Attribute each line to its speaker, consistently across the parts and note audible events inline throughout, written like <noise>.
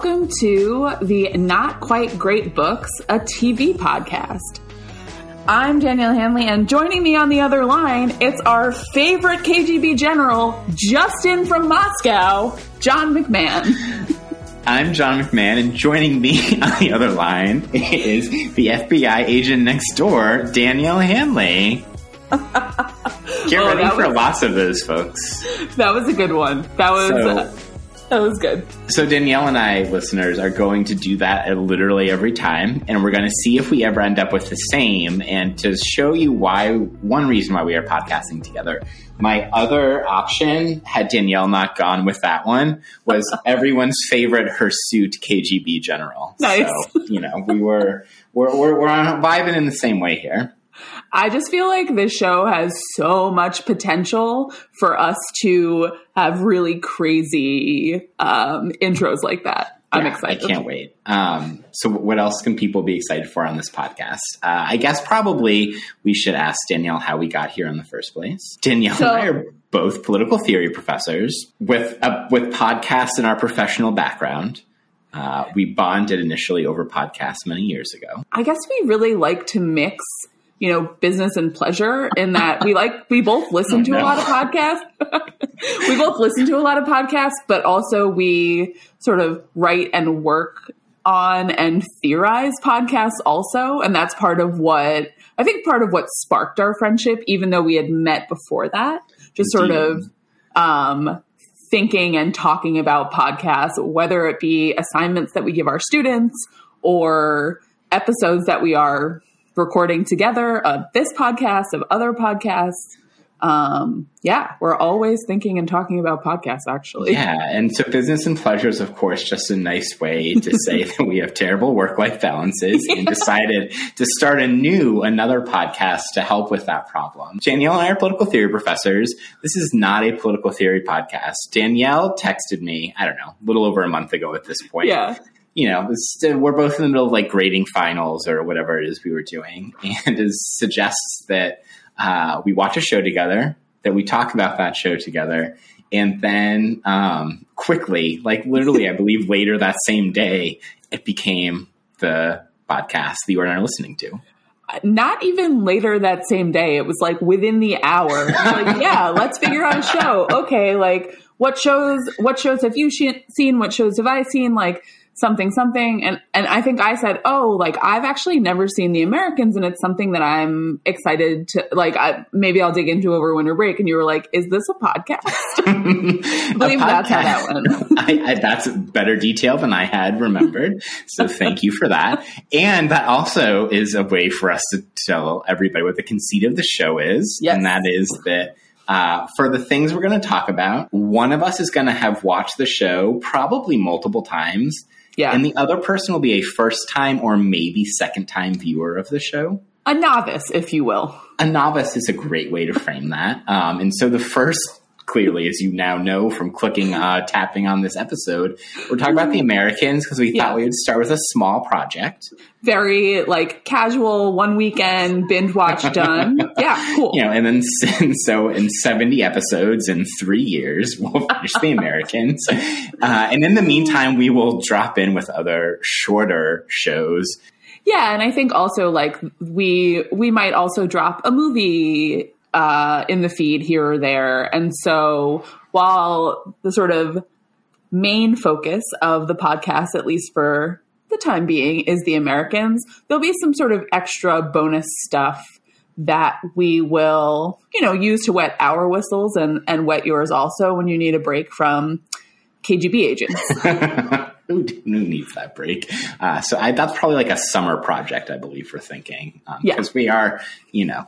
Speaker 1: welcome to the Not Quite Great Books, a TV podcast. I'm Danielle Hanley, and joining me on the other line, it's our favorite KGB general, Justin from Moscow, John McMahon. <laughs>
Speaker 2: I'm John McMahon, and joining me <laughs> on the other line is the FBI agent next door, Danielle Hanley. <laughs> Get
Speaker 1: Oh,
Speaker 2: ready for
Speaker 1: was-
Speaker 2: lots of those, folks.
Speaker 1: That was a good one. That was
Speaker 2: So-
Speaker 1: that was good.
Speaker 2: So Danielle and I, listeners, are going to do that uh, literally every time, and we're going to see if we ever end up with the same. And to show you why, one reason why we are podcasting together. My other option, had Danielle not gone with that one, was <laughs> everyone's favorite hirsute KGB general.
Speaker 1: Nice.
Speaker 2: So you know, we were we're we're, we're on vibing in the same way here.
Speaker 1: I just feel like this show has so much potential for us to have really crazy um, intros like that. I'm
Speaker 2: Yeah,
Speaker 1: excited.
Speaker 2: I can't wait. Um, so, what else can people be excited for on this podcast? Uh, I guess probably we should ask Danielle how we got here in the first place. Danielle
Speaker 1: So-
Speaker 2: and I are both political theory professors with uh, with podcasts in our professional background. Uh, we bonded initially over podcasts many years ago.
Speaker 1: I guess we really like to mix, you know, business and pleasure in that we like we both listen to a lot of <laughs> podcasts. <laughs> we both listen to a lot of podcasts, but also we sort of write and work on and theorize podcasts also, and that's part of what I think part of what sparked our friendship even though we had met before that. Just sort of um thinking and talking about podcasts, whether it be assignments that we give our students or episodes that we are recording together of this podcast, of other podcasts. Um, yeah, we're always thinking and talking about podcasts, actually.
Speaker 2: Yeah, and so business and pleasure is, of course, just a nice way to <laughs> say that we have terrible work life balances and decided to start a new, another podcast to help with that problem. Danielle and I are political theory professors. This is not a political theory podcast. Danielle texted me, I don't know, a little over a month ago at this point.
Speaker 1: Yeah.
Speaker 2: You know, we're both in the middle of like grading finals or whatever it is we were doing, <laughs> and it suggests that uh, we watch a show together, that we talk about that show together, and then um, quickly, like literally, I believe later that same day, it became the podcast that you are now listening to.
Speaker 1: Not even later that same day. It was like within the hour. like, <laughs> yeah, let's figure out a show. Okay, like what shows? What shows have you she- seen? What shows have I seen? Like something, something. And and I think I said, oh, like I've actually never seen The Americans, and it's something that I'm excited to like. I, maybe I'll dig into over winter break. And you were like, is this a podcast?
Speaker 2: I <laughs> <laughs>
Speaker 1: believe that's how that went. <laughs>
Speaker 2: I, I, that's better detail than I had remembered. So thank you for that. And that also is a way for us to tell everybody what the conceit of the show is.
Speaker 1: Yes.
Speaker 2: And that is that uh, for the things we're going to talk about, one of us is going to have watched the show probably multiple times.
Speaker 1: Yeah,
Speaker 2: And the other person will be a first time or maybe second time viewer of the show.
Speaker 1: a novice, if you will.
Speaker 2: A novice is a great way to frame that. Um, and so the first, clearly, as you now know from clicking, uh, tapping on this episode, we're talking about the Americans because we
Speaker 1: Yeah.
Speaker 2: thought we would start with a small project.
Speaker 1: Very like casual, one weekend binge watch <laughs> done. Yeah, cool.
Speaker 2: You know, and then <laughs> and so in 70 episodes in three years, we'll finish the Americans. <laughs> Uh, and in the meantime, we will drop in with other shorter shows.
Speaker 1: Yeah, and I think also like we we might also drop a movie uh, in the feed here or there, and so while the sort of main focus of the podcast, at least for the time being, is the Americans, there'll be some sort of extra bonus stuff that we will you know use to wet our whistles and and wet yours also when you need a break from KGB agents. <laughs> <laughs>
Speaker 2: who, needs that break? Uh, so I, that's probably like a summer project, I believe, for thinking. Um,
Speaker 1: Yeah.
Speaker 2: Because we are, you know,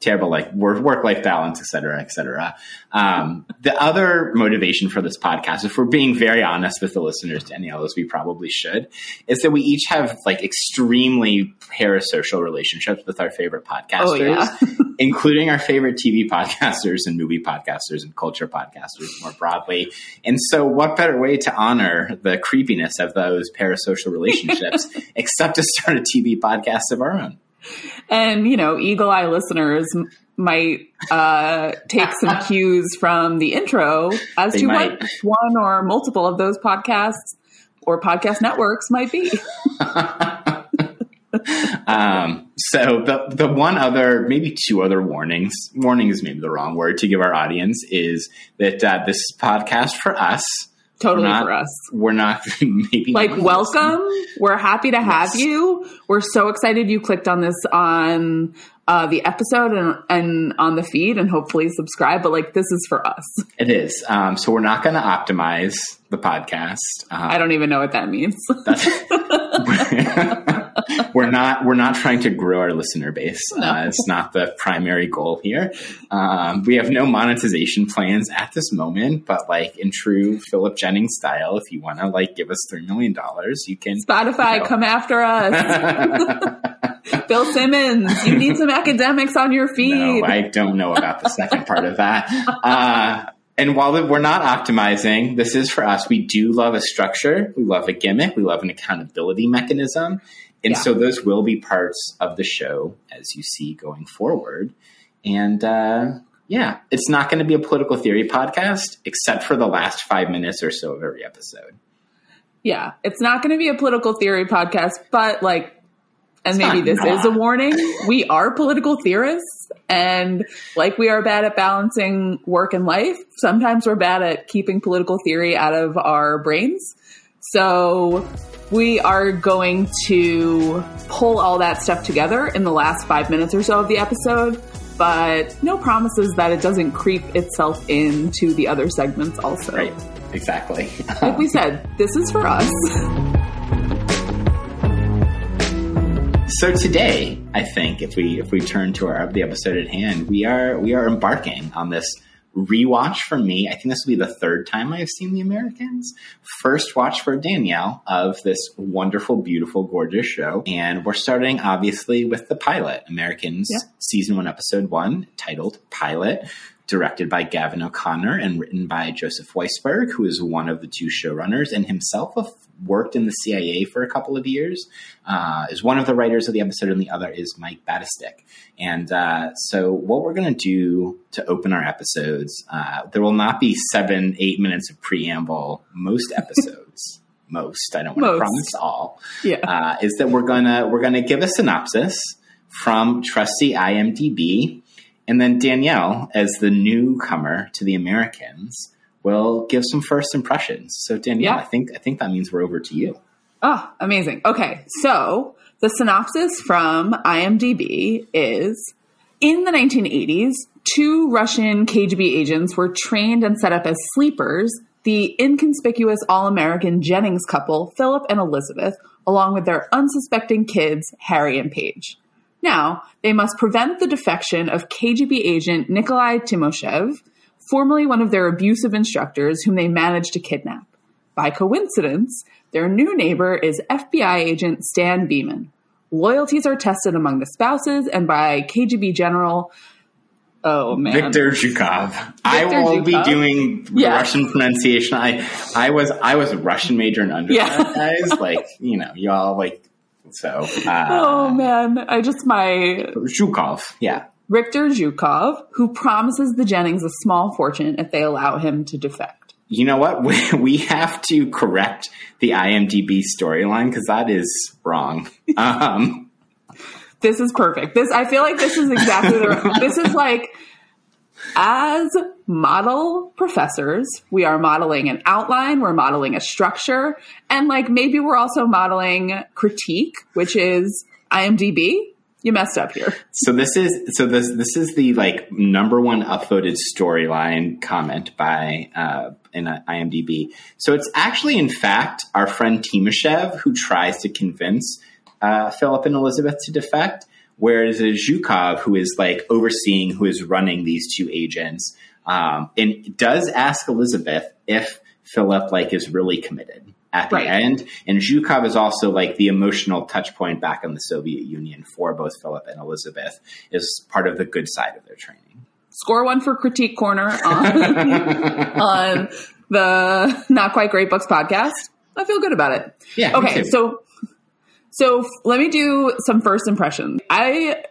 Speaker 2: terrible like work work life balance, et cetera, et cetera. Um, the other motivation for this podcast, if we're being very honest with the listeners, Danielle, as we probably should, is that we each have like extremely parasocial relationships with our favorite podcasters,
Speaker 1: Oh, yeah. <laughs>
Speaker 2: including our favorite TV podcasters and movie podcasters and culture podcasters more broadly. And so, what better way to honor the creepiness of those parasocial relationships <laughs> except to start a TV podcast of our own?
Speaker 1: And you know eagle eye listeners might uh, take some <laughs> cues from the intro as
Speaker 2: They
Speaker 1: to
Speaker 2: might.
Speaker 1: what one or multiple of those podcasts or podcast networks might be. <laughs>
Speaker 2: um, so the the one other, maybe two other warnings. Warning is maybe the wrong word to give our audience is that uh, this podcast for us.
Speaker 1: Totally
Speaker 2: not,
Speaker 1: for us.
Speaker 2: We're not <laughs> maybe
Speaker 1: like welcome. We're happy to have yes. you. We're so excited you clicked on this on uh, the episode and, and on the feed and hopefully subscribe. But like, this is for us.
Speaker 2: It is. Um, so we're not going to optimize the podcast.
Speaker 1: Um, I don't even know what that means. <laughs> <laughs> <laughs>
Speaker 2: we're not we're not trying to grow our listener base. No. Uh, it's not the primary goal here. Um, we have no monetization plans at this moment, but like in true Philip Jennings style, if you want to like give us three million dollars, you can.
Speaker 1: Spotify, you know. come after us. <laughs> Bill Simmons, you need some academics on your feed.
Speaker 2: No, I don't know about the <laughs> second part of that. Uh, and while we're not optimizing, this is for us. We do love a structure. We love a gimmick. We love an accountability mechanism. And yeah. so those will be parts of the show as you see going forward. And uh, yeah, it's not going to be a political theory podcast, except for the last five minutes or so of every episode.
Speaker 1: Yeah, it's not going to be a political theory podcast, but like, and it's maybe this not. is a warning. We are political theorists, and like we are bad at balancing work and life, sometimes we're bad at keeping political theory out of our brains. So we are going to pull all that stuff together in the last five minutes or so of the episode, but no promises that it doesn't creep itself into the other segments also.
Speaker 2: Right, exactly.
Speaker 1: like we said, this is for us.
Speaker 2: So today, I think if we if we turn to our the episode at hand, we are we are embarking on this rewatch for me. I think this will be the third time I've seen The Americans. First watch for Danielle of this wonderful, beautiful, gorgeous show. And we're starting obviously with the pilot, Americans yeah. season one, episode one, titled Pilot directed by Gavin O'Connor and written by Joseph Weisberg, who is one of the two showrunners and himself worked in the CIA for a couple of years. Uh, is one of the writers of the episode, and the other is Mike Batistick. And uh, so, what we're going to do to open our episodes, uh, there will not be seven, eight minutes of preamble. Most <laughs> episodes. most I don't want to promise all.
Speaker 1: Yeah,
Speaker 2: uh, is that we're gonna we're gonna give a synopsis from trusty IMDb and then Danielle, as the newcomer to the Americans, will give some first impressions. So Danielle, yeah. I think I think that means we're over to you.
Speaker 1: Oh, amazing. Okay. So the synopsis from IMDb is in the 1980s, two Russian KGB agents were trained and set up as sleepers. The inconspicuous all American Jennings couple, Philip and Elizabeth, along with their unsuspecting kids, Harry and Paige. Now, they must prevent the defection of KGB agent Nikolai Timoshev, formerly one of their abusive instructors whom they managed to kidnap. By coincidence, their new neighbor is FBI agent Stan Beeman. Loyalties are tested among the spouses and by KGB general Oh man,
Speaker 2: Victor Zhukov. Victor I will Zhukov? be doing yeah. Russian pronunciation. I I was I was a Russian major in undergrad, yeah. <laughs> guys. Like you know, y'all like so, uh,
Speaker 1: oh man, I just my
Speaker 2: Zhukov, yeah,
Speaker 1: Richter Zhukov, who promises the Jennings a small fortune if they allow him to defect.
Speaker 2: You know what? <laughs> We, we have to correct the IMDb storyline because that is wrong. <laughs> Um,
Speaker 1: this is perfect. This I feel like this is exactly the. this is like as model professors, we are modeling an outline, we're modeling a structure, and like maybe we're also modeling critique, which is IMDb. You messed up here. <laughs>
Speaker 2: So this is so this this is the like number one upvoted storyline comment by uh, in IMDb. So it's actually in fact our friend Timoshev who tries to convince uh, Philip and Elizabeth to defect Whereas Zhukov, who is like overseeing, who is running these two agents, um, and does ask Elizabeth if Philip like is really committed at the right. end. And Zhukov is also like the emotional touch point back in the Soviet Union for both Philip and Elizabeth is part of the good side of their training.
Speaker 1: Score one for Critique Corner on, <laughs> on the Not Quite Great Books podcast. I feel good about it.
Speaker 2: Yeah.
Speaker 1: Okay. So so let me do some first impressions. I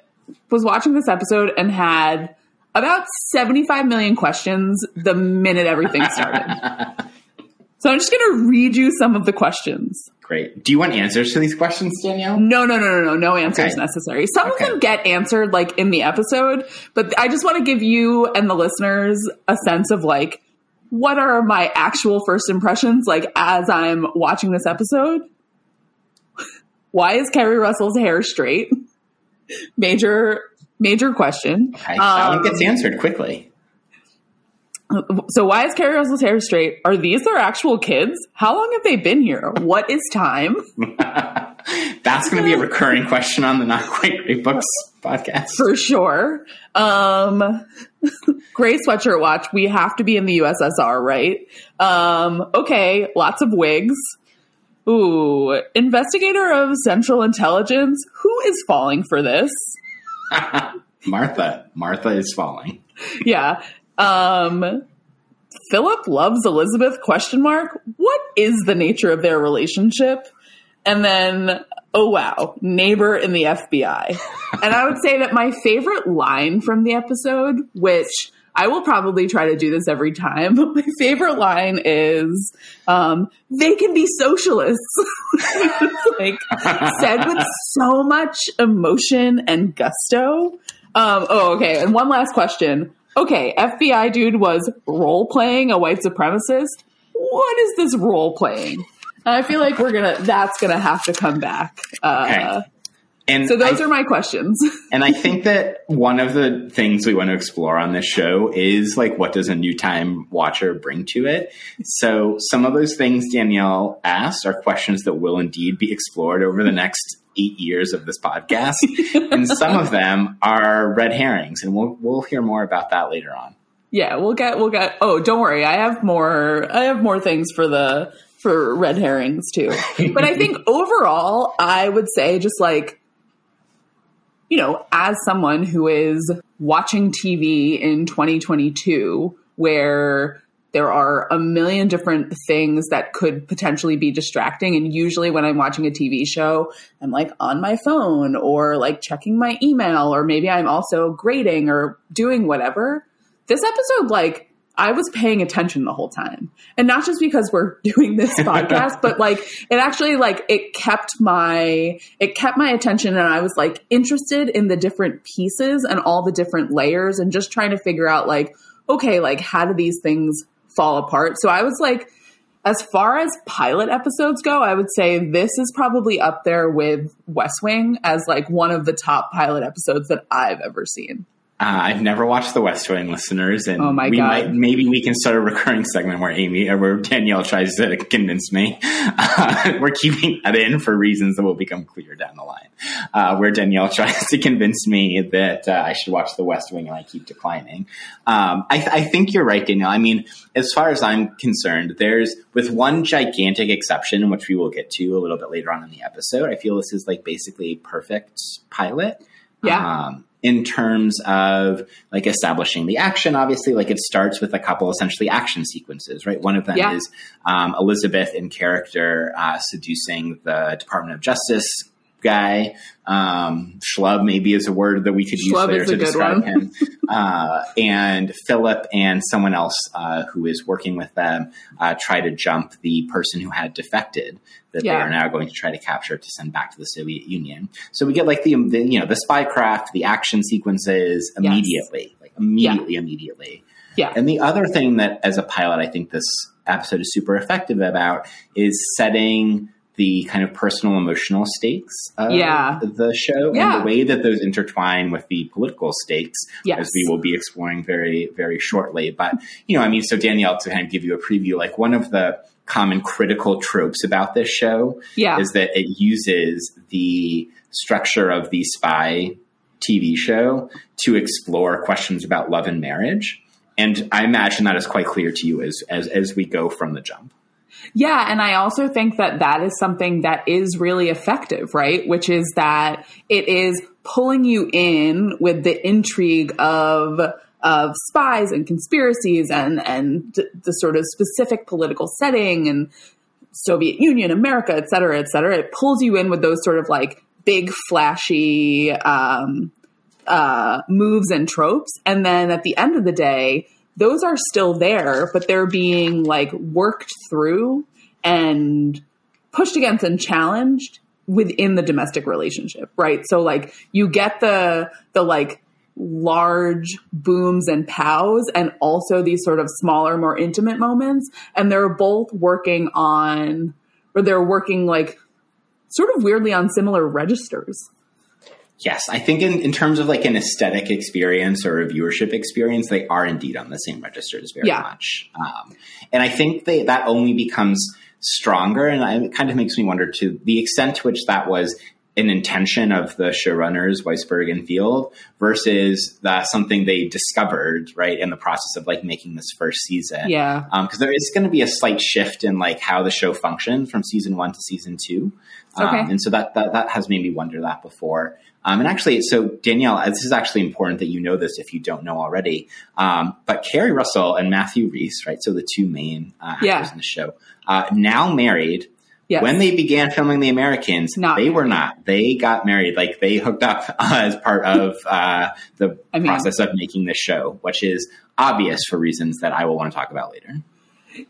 Speaker 1: was watching this episode and had about 75 million questions the minute everything started. <laughs> so I'm just going to read you some of the questions.
Speaker 2: Great. Do you want answers to these questions, Danielle?
Speaker 1: No, no, no, no, no. No answers
Speaker 2: Okay.
Speaker 1: necessary. Some
Speaker 2: Okay.
Speaker 1: of them get answered like in the episode, but I just want to give you and the listeners a sense of like what are my actual first impressions like as I'm watching this episode. <laughs> Why is Keri Russell's hair straight? <laughs> Major, major question.
Speaker 2: Okay, that one
Speaker 1: Um,
Speaker 2: gets answered quickly.
Speaker 1: So why is Keri Russell's hair straight? Are these their actual kids? How long have they been here? What is time? <laughs>
Speaker 2: That's going to be a recurring question on the Not Quite Great Books podcast.
Speaker 1: For sure. Um <laughs> Gray sweatshirt watch. We have to be in the USSR, right? Um, okay, lots of wigs. Ooh, investigator of Central Intelligence. Who is falling for this? <laughs>
Speaker 2: Martha. Martha is falling.
Speaker 1: Yeah. Um Philip loves Elizabeth question mark. What is the nature of their relationship? And then oh wow, neighbor in the FBI. <laughs> and I would say that my favorite line from the episode, which I will probably try to do this every time, but my favorite line is um, they can be socialists. <laughs> like said with so much emotion and gusto. Um, oh, okay. And one last question. Okay, FBI dude was role playing a white supremacist. What is this role playing? I feel like we're gonna. That's gonna have to come back. Uh,
Speaker 2: Okay. And
Speaker 1: So those
Speaker 2: I,
Speaker 1: are my questions. <laughs>
Speaker 2: and I think that one of the things we want to explore on this show is like what does a new time watcher bring to it? So some of those things Danielle asked are questions that will indeed be explored over the next eight years of this podcast. and some of them are red herrings, and we'll we'll hear more about that later on.
Speaker 1: yeah, we'll get. We'll get. Oh, don't worry. I have more. I have more things for the for red herrings too. <laughs> but I think overall, I would say just like you know, as someone who is watching TV in 2022, where there are a million different things that could potentially be distracting. And usually when I'm watching a TV show, I'm like on my phone or like checking my email, or maybe I'm also grading or doing whatever. This episode, like, I was paying attention the whole time. And not just because we're <laughs> doing this podcast, but like it actually like it kept my it kept my attention and I was like interested in the different pieces and all the different layers and just trying to figure out like okay, like how do these things fall apart? So I was like as far as pilot episodes go, I would say this is probably up there with West Wing as like one of the top pilot episodes that I've ever seen.
Speaker 2: Uh, I've never watched The West Wing, listeners, and
Speaker 1: Oh my
Speaker 2: we
Speaker 1: God.
Speaker 2: might maybe we can start a recurring segment where Amy or where Danielle tries to convince me. Uh, <laughs> we're keeping that in for reasons that will become clear down the line. Uh, where Danielle tries to convince me that uh, I should watch The West Wing, and I keep declining. Um, I, I think you're right, Danielle. I mean, as far as I'm concerned, there's with one gigantic exception, which we will get to a little bit later on in the episode. I feel this is like basically a perfect pilot
Speaker 1: Yeah.
Speaker 2: um, in terms of like establishing the action. Obviously, like it starts with a couple essentially action sequences, right? One of them
Speaker 1: Yeah.
Speaker 2: is um, Elizabeth in character uh, seducing the Department of Justice guy. Um, schlub maybe is a word that we could
Speaker 1: Schlub
Speaker 2: use there to describe him. uh, and Philip and someone else uh, who is working with them uh, try to jump the person who had defected that they are now going to try to capture to send back to the Soviet Union. So we get like the, the you know the spycraft, the action sequences immediately, like immediately, immediately.
Speaker 1: Yeah.
Speaker 2: And the other thing that, as a pilot, I think this episode is super effective about is setting the kind of personal emotional stakes of
Speaker 1: Yeah.
Speaker 2: the show
Speaker 1: Yeah.
Speaker 2: and the way that those intertwine with the political stakes,
Speaker 1: Yes.
Speaker 2: as we will be exploring very, very shortly. But, you know, I mean, so Danielle, to kind of give you a preview, like one of the common critical tropes about this show
Speaker 1: Yeah.
Speaker 2: is that it uses the structure of the spy TV show to explore questions about love and marriage. And I imagine that is quite clear to you as, as, as we go from the jump.
Speaker 1: Yeah, and I also think that that is something that is really effective, right? Which is that it is pulling you in with the intrigue of of spies and conspiracies and and the sort of specific political setting and Soviet Union, America, et cetera, et cetera. It pulls you in with those sort of like big, flashy um, uh, moves and tropes, and then at the end of the day, those are still there, but they're being like worked through and pushed against and challenged within the domestic relationship, right? So like you get the the like large booms and pows and also these sort of smaller more intimate moments and they're both working on or they're working like sort of weirdly on similar registers.
Speaker 2: Yes, I think in, in terms of like an aesthetic experience or a viewership experience, they are indeed on the same registers very
Speaker 1: Yeah.
Speaker 2: much. Um, and I think they, that only becomes stronger, and I, it kind of makes me wonder to the extent to which that was an intention of the showrunners, Weisberg and Field, versus uh, something they discovered right in the process of like making this first season.
Speaker 1: Yeah.
Speaker 2: because there is going to be a slight shift in like how the show functions from season one to season two. Um,
Speaker 1: Okay.
Speaker 2: and so that, that that has made me wonder that before. Um, and actually, so Danielle, uh, this is actually important that you know this if you don't know already. Um, but Keri Russell and Matthew Rhys, right? So the two main uh, actors
Speaker 1: Yeah.
Speaker 2: in the show, uh, now married.
Speaker 1: Yes.
Speaker 2: When they began filming The Americans,
Speaker 1: Not
Speaker 2: they were not. They got married. Like they hooked up as part of uh, the
Speaker 1: I mean-
Speaker 2: process of making this show, which is obvious for reasons that I will want to talk about later.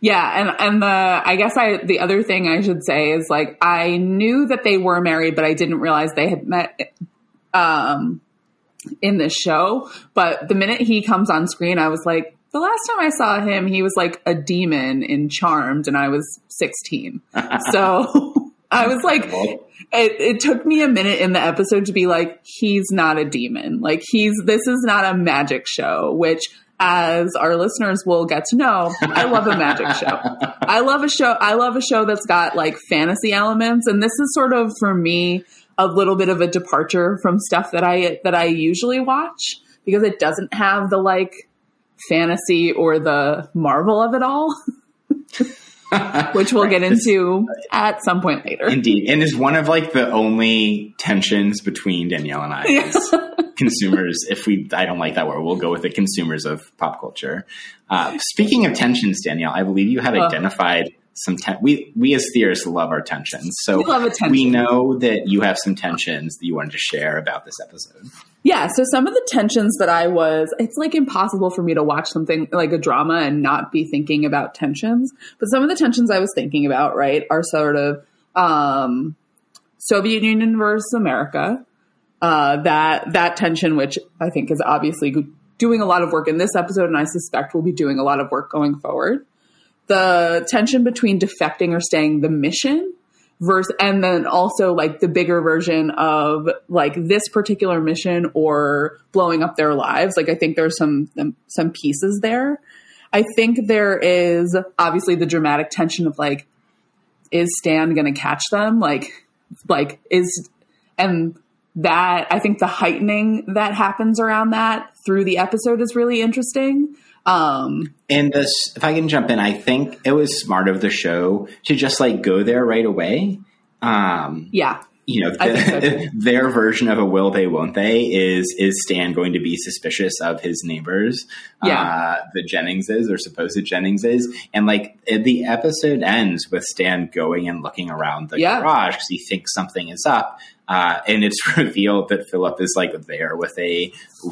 Speaker 1: Yeah, and and the I guess I the other thing I should say is like I knew that they were married, but I didn't realize they had met um in this show. But the minute he comes on screen, I was like, the last time I saw him, he was like a demon in Charmed, and I was sixteen. <laughs> so I was like, it, it took me a minute in the episode to be like, he's not a demon. Like he's this is not a magic show, which as our listeners will get to know, I love a magic show. <laughs> I love a show I love a show that's got like fantasy elements and this is sort of for me a little bit of a departure from stuff that I that I usually watch because it doesn't have the like fantasy or the marvel of it all, <laughs> which we'll get into at some point later.
Speaker 2: Indeed, and is one of like the only tensions between Danielle and I as <laughs> consumers. If we, I don't like that word, we'll go with the consumers of pop culture. Uh, speaking of tensions, Danielle, I believe you had
Speaker 1: Ugh.
Speaker 2: identified some. Ten- we we as theorists love our tensions, so
Speaker 1: We tension.
Speaker 2: we know that you have some tensions that you wanted to share about this episode.
Speaker 1: Yeah, so some of the tensions that I was, it's like impossible for me to watch something like a drama and not be thinking about tensions. But some of the tensions I was thinking about, right, are sort of um, Soviet Union versus America. Uh, that that tension, which I think is obviously doing a lot of work in this episode, and I suspect will be doing a lot of work going forward. The tension between defecting or staying the mission verse and then also like the bigger version of like this particular mission or blowing up their lives. Like i think there's some some pieces there. I think there is obviously the dramatic tension of like is stan gonna catch them? Like like is and that i think the heightening that happens around that through the episode is really interesting um
Speaker 2: And this, if I can jump in, I think it was smart of the show to just like go there right away. Um,
Speaker 1: yeah
Speaker 2: you know,
Speaker 1: think so, <laughs>
Speaker 2: their version of a will they won't they is is Stan going to be suspicious of his neighbors,
Speaker 1: Yeah.
Speaker 2: uh, the Jenningses or supposed Jenningses, and like the episode ends with Stan going and looking around the
Speaker 1: Yeah.
Speaker 2: garage because he thinks something is up, uh, and it's <laughs> revealed that Philip is like there with a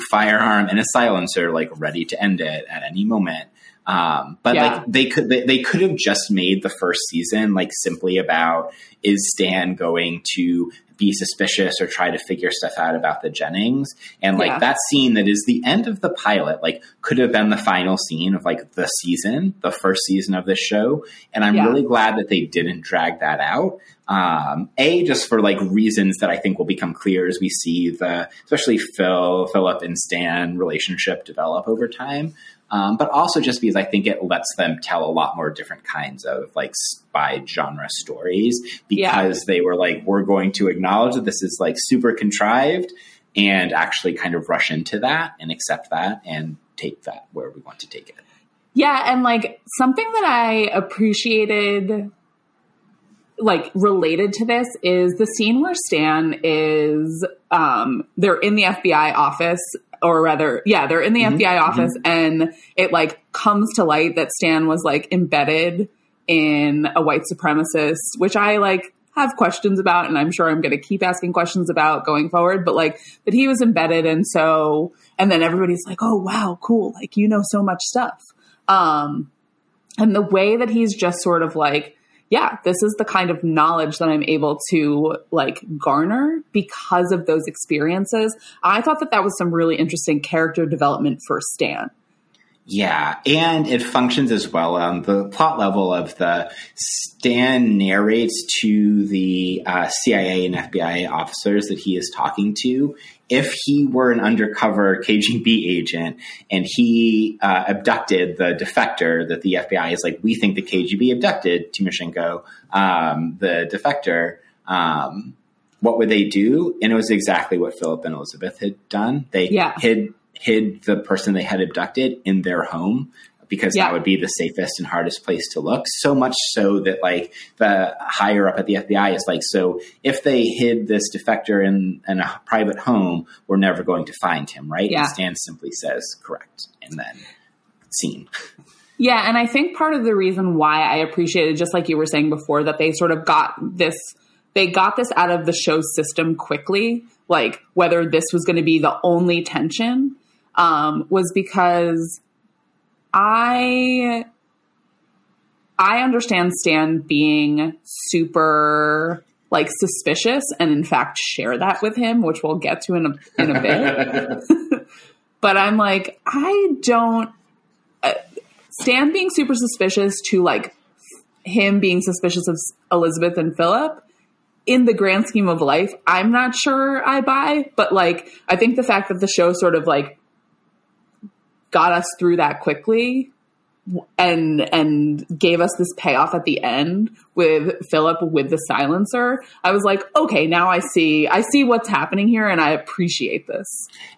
Speaker 2: firearm and a silencer, like ready to end it at any moment. Um, but
Speaker 1: Yeah.
Speaker 2: like they could, they, they could have just made the first season like simply about is Stan going to be suspicious or try to figure stuff out about the Jennings? And like
Speaker 1: Yeah.
Speaker 2: that scene that is the end of the pilot, like could have been the final scene of like the season, the first season of this show. And I'm
Speaker 1: Yeah.
Speaker 2: really glad that they didn't drag that out. Um, a just for like reasons that I think will become clear as we see the, especially Phil, Philip and Stan relationship develop over time. Um, but also just because I think it lets them tell a lot more different kinds of like spy genre stories because they were like, we're going to acknowledge that this is like super contrived and actually kind of rush into that and accept that and take that where we want to take it.
Speaker 1: Yeah, and like something that I appreciated like related to this is the scene where Stan is um they're in the FBI office or rather yeah, they're in the
Speaker 2: Mhm,
Speaker 1: FBI office and it like comes to light that Stan was like embedded in a white supremacist, which I like have questions about, and I'm sure I'm going to keep asking questions about going forward. But like that he was embedded, and so and then everybody's like, "Oh wow, cool! Like you know so much stuff." Um, and the way that he's just sort of like, yeah, this is the kind of knowledge that I'm able to like garner because of those experiences. I thought that that was some really interesting character development for Stan.
Speaker 2: Yeah, and it functions as well on the plot level of the Stan narrates to the uh, CIA and FBI officers that he is talking to. If he were an undercover <laughs> KGB agent and he uh, abducted the defector that the FBI is like, we think the KGB abducted Timoshenko, um, the defector. Um, what would they do? And it was exactly what Philip and Elizabeth had done. They
Speaker 1: yeah.
Speaker 2: hid hid the person they had abducted in their home because yeah. that would be the safest and hardest place to look. So much so that like the higher up at the FBI is like, so if they hid this defector in, in a private home, we're never going to find him, right?
Speaker 1: Yeah.
Speaker 2: And Stan simply says correct, and then scene.
Speaker 1: Yeah, and I think part of the reason why I appreciated, just like you were saying before, that they sort of got this they got this out of the show system quickly, like whether this was going to be the only tension um, was because I I understand Stan being super like suspicious and in fact share that with him, which we'll get to in a in a bit. <laughs> but I'm like, I don't uh, Stan being super suspicious to like him being suspicious of Elizabeth and Philip in the grand scheme of life, I'm not sure I buy, but like I think the fact that the show sort of like got us through that quickly and and gave us this payoff at the end with Philip with the silencer. I was like, okay, now I see I see what's happening here and I appreciate this.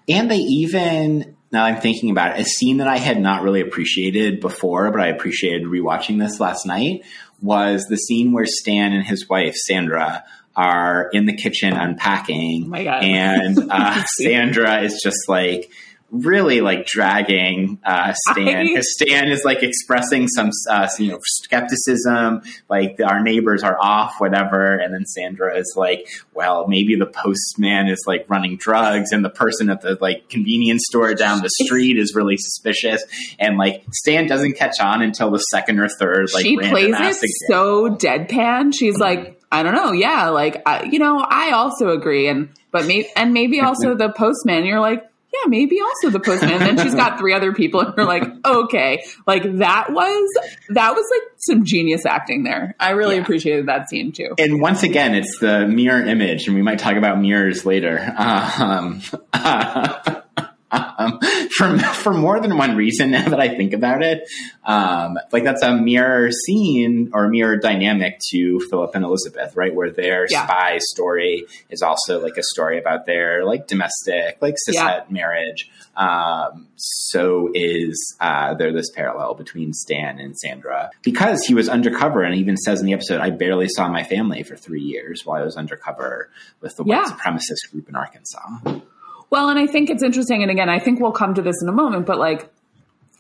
Speaker 2: And they even now I'm thinking about it, a scene that I had not really appreciated before, but I appreciated rewatching this last night was the scene where Stan and his wife Sandra are in the kitchen unpacking,
Speaker 1: oh
Speaker 2: and uh, <laughs> Sandra is just like really like dragging uh, Stan because Stan is like expressing some uh, you know skepticism, like our neighbors are off, whatever, and then Sandra is like, well, maybe the postman is like running drugs, and the person at the like convenience store down the street is really suspicious, and like Stan doesn't catch on until the second or third like
Speaker 1: she plays it so deadpan. She's like, I don't know, yeah, like I, you know, I also agree, and but maybe and maybe also <laughs> the postman. You're like yeah, maybe also the postman. And then she's got three other people, and we're like, okay, like that was that was like some genius acting there. I really yeah. appreciated that scene too.
Speaker 2: And once again, it's the mirror image, and we might talk about mirrors later. <laughs> Um, uh, <laughs> um, for for more than one reason. <laughs> Now that I think about it, um, like that's a mirror scene or mirror dynamic to Philip and Elizabeth, right? Where their yeah. spy story is also like a story about their like domestic, like cishet yeah. marriage. Um, so is uh, there this parallel between Stan and Sandra because he was undercover and even says in the episode, "I barely saw my family for three years while I was undercover with the white supremacist group in Arkansas."
Speaker 1: Well, and I think it's interesting, and again, I think we'll come to this in a moment, but like,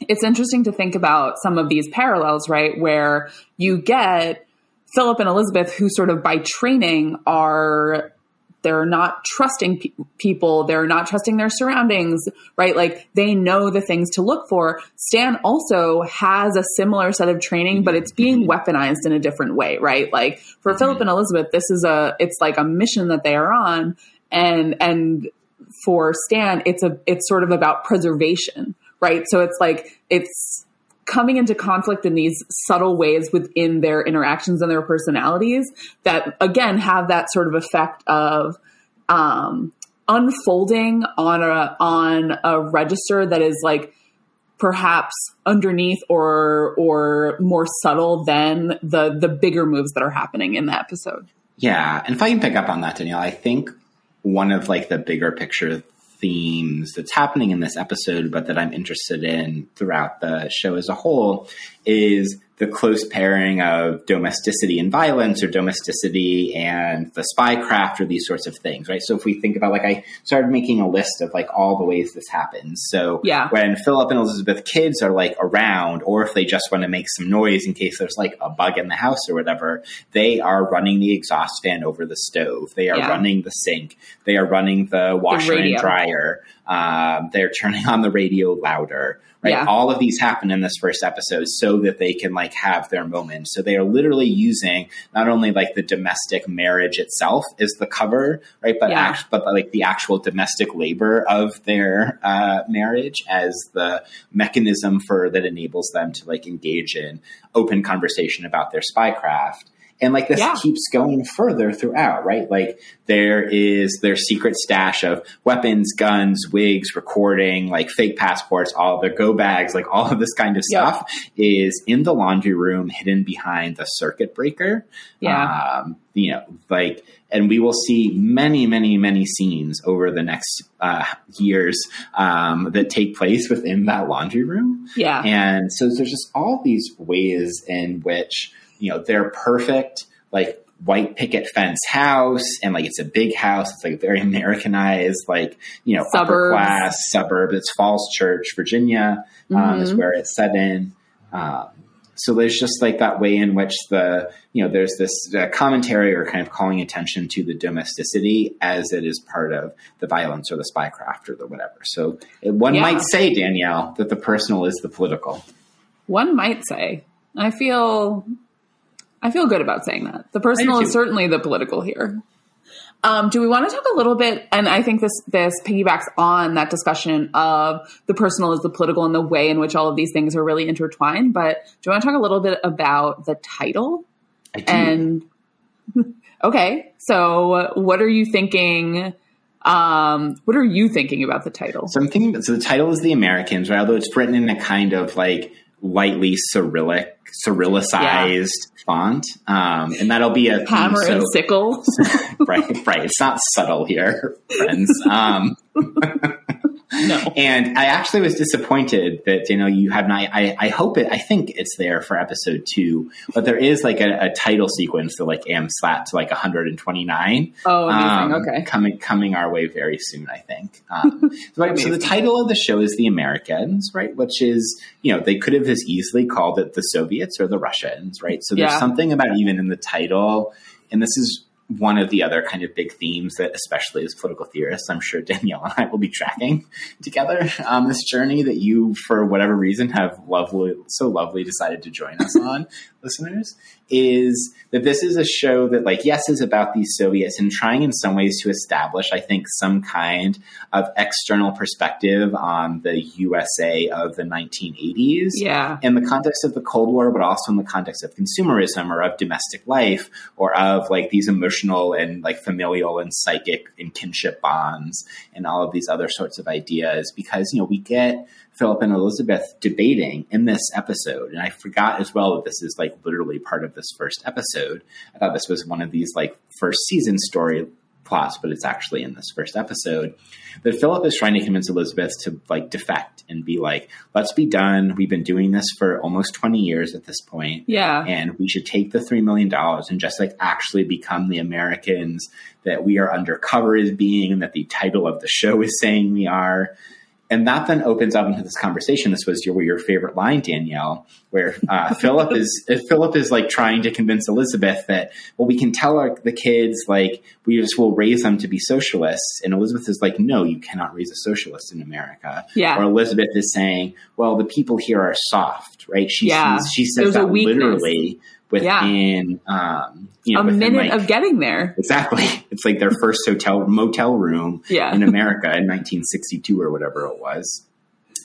Speaker 1: it's interesting to think about some of these parallels, right? Where you get Philip and Elizabeth, who sort of by training are they're not trusting pe- people they're not trusting their surroundings right like they know the things to look for stan also has a similar set of training but it's being weaponized in a different way right like for mm-hmm. philip and elizabeth this is a it's like a mission that they are on and and for Stan, it's a it's sort of about preservation, right? So it's like it's coming into conflict in these subtle ways within their interactions and their personalities that again have that sort of effect of um, unfolding on a on a register that is like perhaps underneath or or more subtle than the the bigger moves that are happening in the episode.
Speaker 2: Yeah, and if I can pick up on that, Danielle, I think one of like the bigger picture themes that's happening in this episode, but that I'm interested in throughout the show as a whole is the close pairing of domesticity and violence or domesticity and the spycraft or these sorts of things, right? So if we think about like I started making a list of like all the ways this happens. So
Speaker 1: Yeah.
Speaker 2: when Philip and Elizabeth kids are like around or if they just want to make some noise in case there's like a bug in the house or whatever, they are running the exhaust fan over the stove. They are
Speaker 1: Yeah.
Speaker 2: running the sink. They are running the washer and dryer. Um, they're turning on the radio louder, right?
Speaker 1: Yeah.
Speaker 2: All of these happen in this first episode so that they can like have their moment. So they are literally using not only like the domestic marriage itself is the cover, right? But
Speaker 1: Yeah.
Speaker 2: act- but like the actual domestic labor of their uh, marriage as the mechanism for that enables them to like engage in open conversation about their spycraft. And like this
Speaker 1: Yeah.
Speaker 2: keeps going further throughout, right? Like there is their secret stash of weapons, guns, wigs, recording, like fake passports, all their go bags, like all of this kind of
Speaker 1: Yep.
Speaker 2: stuff is in the laundry room hidden behind the circuit breaker.
Speaker 1: Yeah.
Speaker 2: Um, you know, like, and we will see many, many, many scenes over the next uh, years um, that take place within that laundry room.
Speaker 1: Yeah.
Speaker 2: And so there's just all these ways in which, you know, they're perfect, like white picket fence house and like it's a big house. It's like very <laughs> Americanized, like, you know, upper class suburb. It's Falls Church, Virginia, um, is
Speaker 1: Mhm.
Speaker 2: where it's set in. Um, so there's just like that way in which the, you know, there's this uh, commentary or kind of calling attention to the domesticity as it is part of the violence or the spycraft or the whatever. So it, one
Speaker 1: Yeah.
Speaker 2: might say, Danielle, that the personal is the political.
Speaker 1: One might say. I feel I feel good about saying that. The personal is certainly the political here. Um, do we want to talk a little bit? And I think this this piggybacks on that discussion of the personal is the political and the way in which all of these things are really intertwined. But do you want to talk a little bit about the title?
Speaker 2: I do.
Speaker 1: And <laughs> okay, so what are you thinking? Um, what are you thinking about the title?
Speaker 2: So I'm thinking. So the title is "The Americans," right? Although it's written in a kind of like lightly Cyrillic, Cyrillicized font, um, and that'll be a
Speaker 1: Hammer
Speaker 2: so-
Speaker 1: and sickle. <laughs>
Speaker 2: right, right. It's not subtle here, friends. Um, <laughs>
Speaker 1: no. <laughs>
Speaker 2: and I actually was disappointed that you know you have not. I, I hope it. I think it's there for episode two, but there is like a, a title sequence that like am slapped to like 129.
Speaker 1: Oh, amazing.
Speaker 2: um,
Speaker 1: okay.
Speaker 2: coming coming our way very soon. I think. Um, <laughs> so, right, so the title of the show is "The Americans," right? Which is you know they could have as easily called it the Soviets or the Russians, right? So there's
Speaker 1: Yeah.
Speaker 2: something about even in the title, and this is one of the other kind of big themes that, especially as political theorists, I'm sure <laughs> Danielle and I will be tracking together on this journey that you, for whatever reason, have lovely, so lovely decided to join us <laughs> on, listeners. Is that this is a show that, like, yes, is about these Soviets and trying in some ways to establish, I think, some kind of external perspective on the USA of the 1980s
Speaker 1: Yeah.
Speaker 2: in the context of the Cold War, but also in the context of consumerism or of domestic life or of like these emotional and like familial and psychic and kinship bonds and all of these other sorts of ideas because, you know, we get Philip and Elizabeth debating in this episode. And I forgot as well that this is like literally part of this first episode. I thought this was one of these like first season story plots, but it's actually in this first episode that Philip is trying to convince Elizabeth to like defect and be like, let's be done. We've been doing this for almost 20 years at this point,
Speaker 1: Yeah.
Speaker 2: And we should take the $3 million and just like actually become the Americans that we are undercover as being and that the title of the show is saying we are. And that then opens up into this conversation. This was your your favorite line, Danielle, where uh, <laughs> Philip is Philip is like trying to convince Elizabeth that well, we can tell our, the kids like we just will raise them to be socialists, and Elizabeth is like, no, you cannot raise a socialist in America.
Speaker 1: Yeah.
Speaker 2: Or Elizabeth is saying, well, the people here are soft, right? She
Speaker 1: Yeah.
Speaker 2: she says
Speaker 1: There's
Speaker 2: that literally within um, you know
Speaker 1: a minute
Speaker 2: like-
Speaker 1: of getting there.
Speaker 2: Exactly. <laughs> It's like their first hotel motel room
Speaker 1: Yeah.
Speaker 2: in America in 1962 or whatever it was.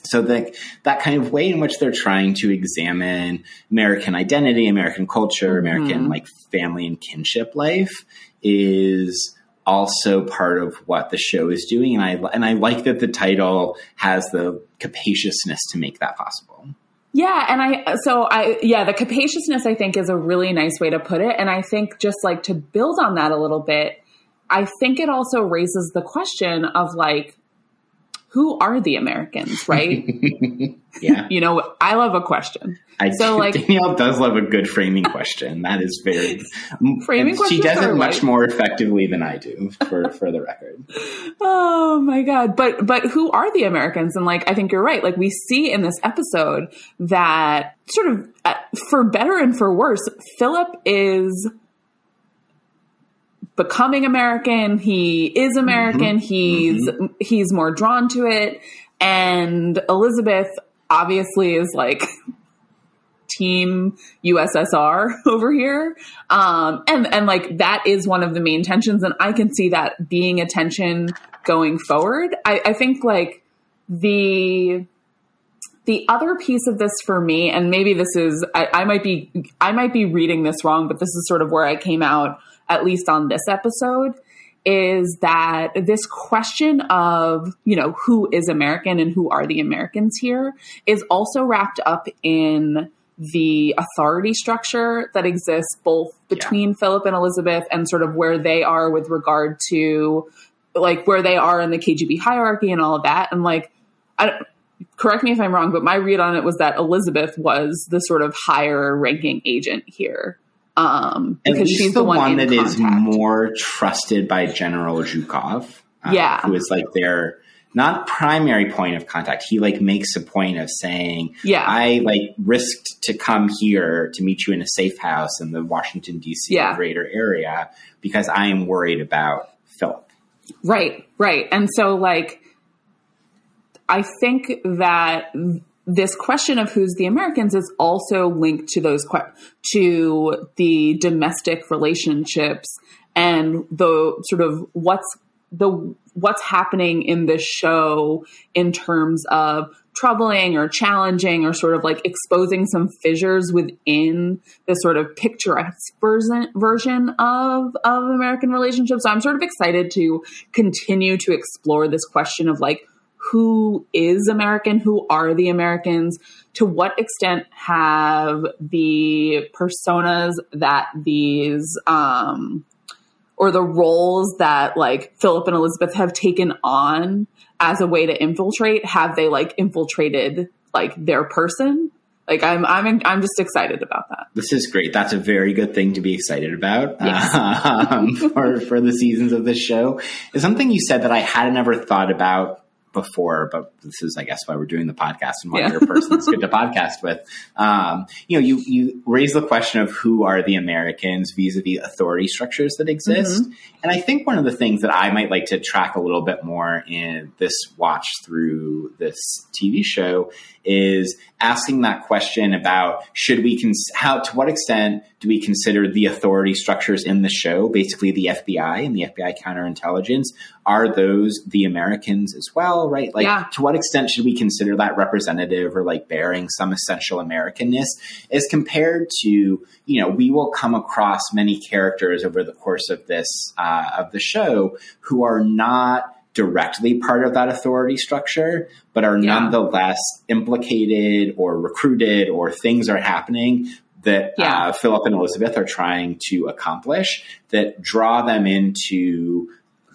Speaker 2: So that that kind of way in which they're trying to examine American identity, American culture, American
Speaker 1: Mhm.
Speaker 2: like family and kinship life is also part of what the show is doing, and I and I like that the title has the capaciousness to make that possible.
Speaker 1: Yeah, and I so I yeah, the capaciousness I think is a really nice way to put it. And I think just like to build on that a little bit, I think it also raises the question of like who are the Americans, right? <laughs>
Speaker 2: yeah.
Speaker 1: you know, I love a question.
Speaker 2: I
Speaker 1: So, like-
Speaker 2: Danielle does love a good framing question. That is very <laughs>
Speaker 1: Framing
Speaker 2: She does it much
Speaker 1: like-
Speaker 2: more effectively than I do, for for the record. <laughs>
Speaker 1: Oh my god. But but who are the Americans? And like I think you're right. Like we see in this episode that sort of uh, for better and for worse, Philip is becoming American. He is American. He's he's more drawn to it. And Elizabeth obviously is like <laughs> team USSR <laughs> over here. Um, and, and like that is one of the main tensions. And I can see that being a tension going forward. I, I think like the, the other piece of this for me, and maybe this is, I, I might be, I might be reading this wrong, but this is sort of where I came out, at least on this episode, is that this question of, you know, who is American and who are the Americans here is also wrapped up in the authority structure that exists both between Philip and Elizabeth and sort of where they are with regard to like where they are in the KGB hierarchy and all of that. And like, I don't, correct me if I'm wrong, but my read on it was that Elizabeth was the sort of higher ranking agent here. Um,
Speaker 2: At
Speaker 1: because
Speaker 2: least
Speaker 1: she's
Speaker 2: the,
Speaker 1: the, one, in
Speaker 2: that is
Speaker 1: contact.
Speaker 2: more trusted by General Zhukov. uh,
Speaker 1: Yeah.
Speaker 2: who is like their not primary point of contact. He like makes a point of saying,
Speaker 1: Yeah.
Speaker 2: I like risked to come here to meet you in a safe house in the Washington D.C.
Speaker 1: Yeah.
Speaker 2: greater area because I am worried about Philip."
Speaker 1: Right, right. And so, like, I think that this question of who's the Americans is also linked to those que- to the domestic relationships and the sort of what's the what's happening in this show in terms of troubling or challenging or sort of like exposing some fissures within the sort of picturesque version version of of American relationships. So I'm sort of excited to continue to explore this question of like who is American, who are the Americans, to what extent have the personas that these um or the roles that like Philip and Elizabeth have taken on as a way to infiltrate, have they like infiltrated like their person? Like I'm I'm I'm just excited about that.
Speaker 2: This is great. That's a very good thing to be excited about
Speaker 1: Yes. <laughs>
Speaker 2: um, for for the seasons of this show. It's something you said that I hadn't ever thought about before, but this is, I guess, why we're doing the podcast and why
Speaker 1: Yeah.
Speaker 2: you're a person that's good to podcast with. Um, you know, you you raise the question of who are the Americans vis-a-vis authority structures that exist, and I think one of the things that I might like to track a little bit more in this watch through this TV show is asking that question about should we cons- how to what extent do we consider the authority structures in the show basically the FBI and the FBI counterintelligence are those the Americans as well right like
Speaker 1: Yeah.
Speaker 2: to what extent should we consider that representative or like bearing some essential Americanness as compared to you know we will come across many characters over the course of this uh, of the show who are not directly part of that authority structure, but are
Speaker 1: Yeah.
Speaker 2: nonetheless implicated or recruited or things are happening that
Speaker 1: Yeah.
Speaker 2: uh, Philip and Elizabeth are trying to accomplish that draw them into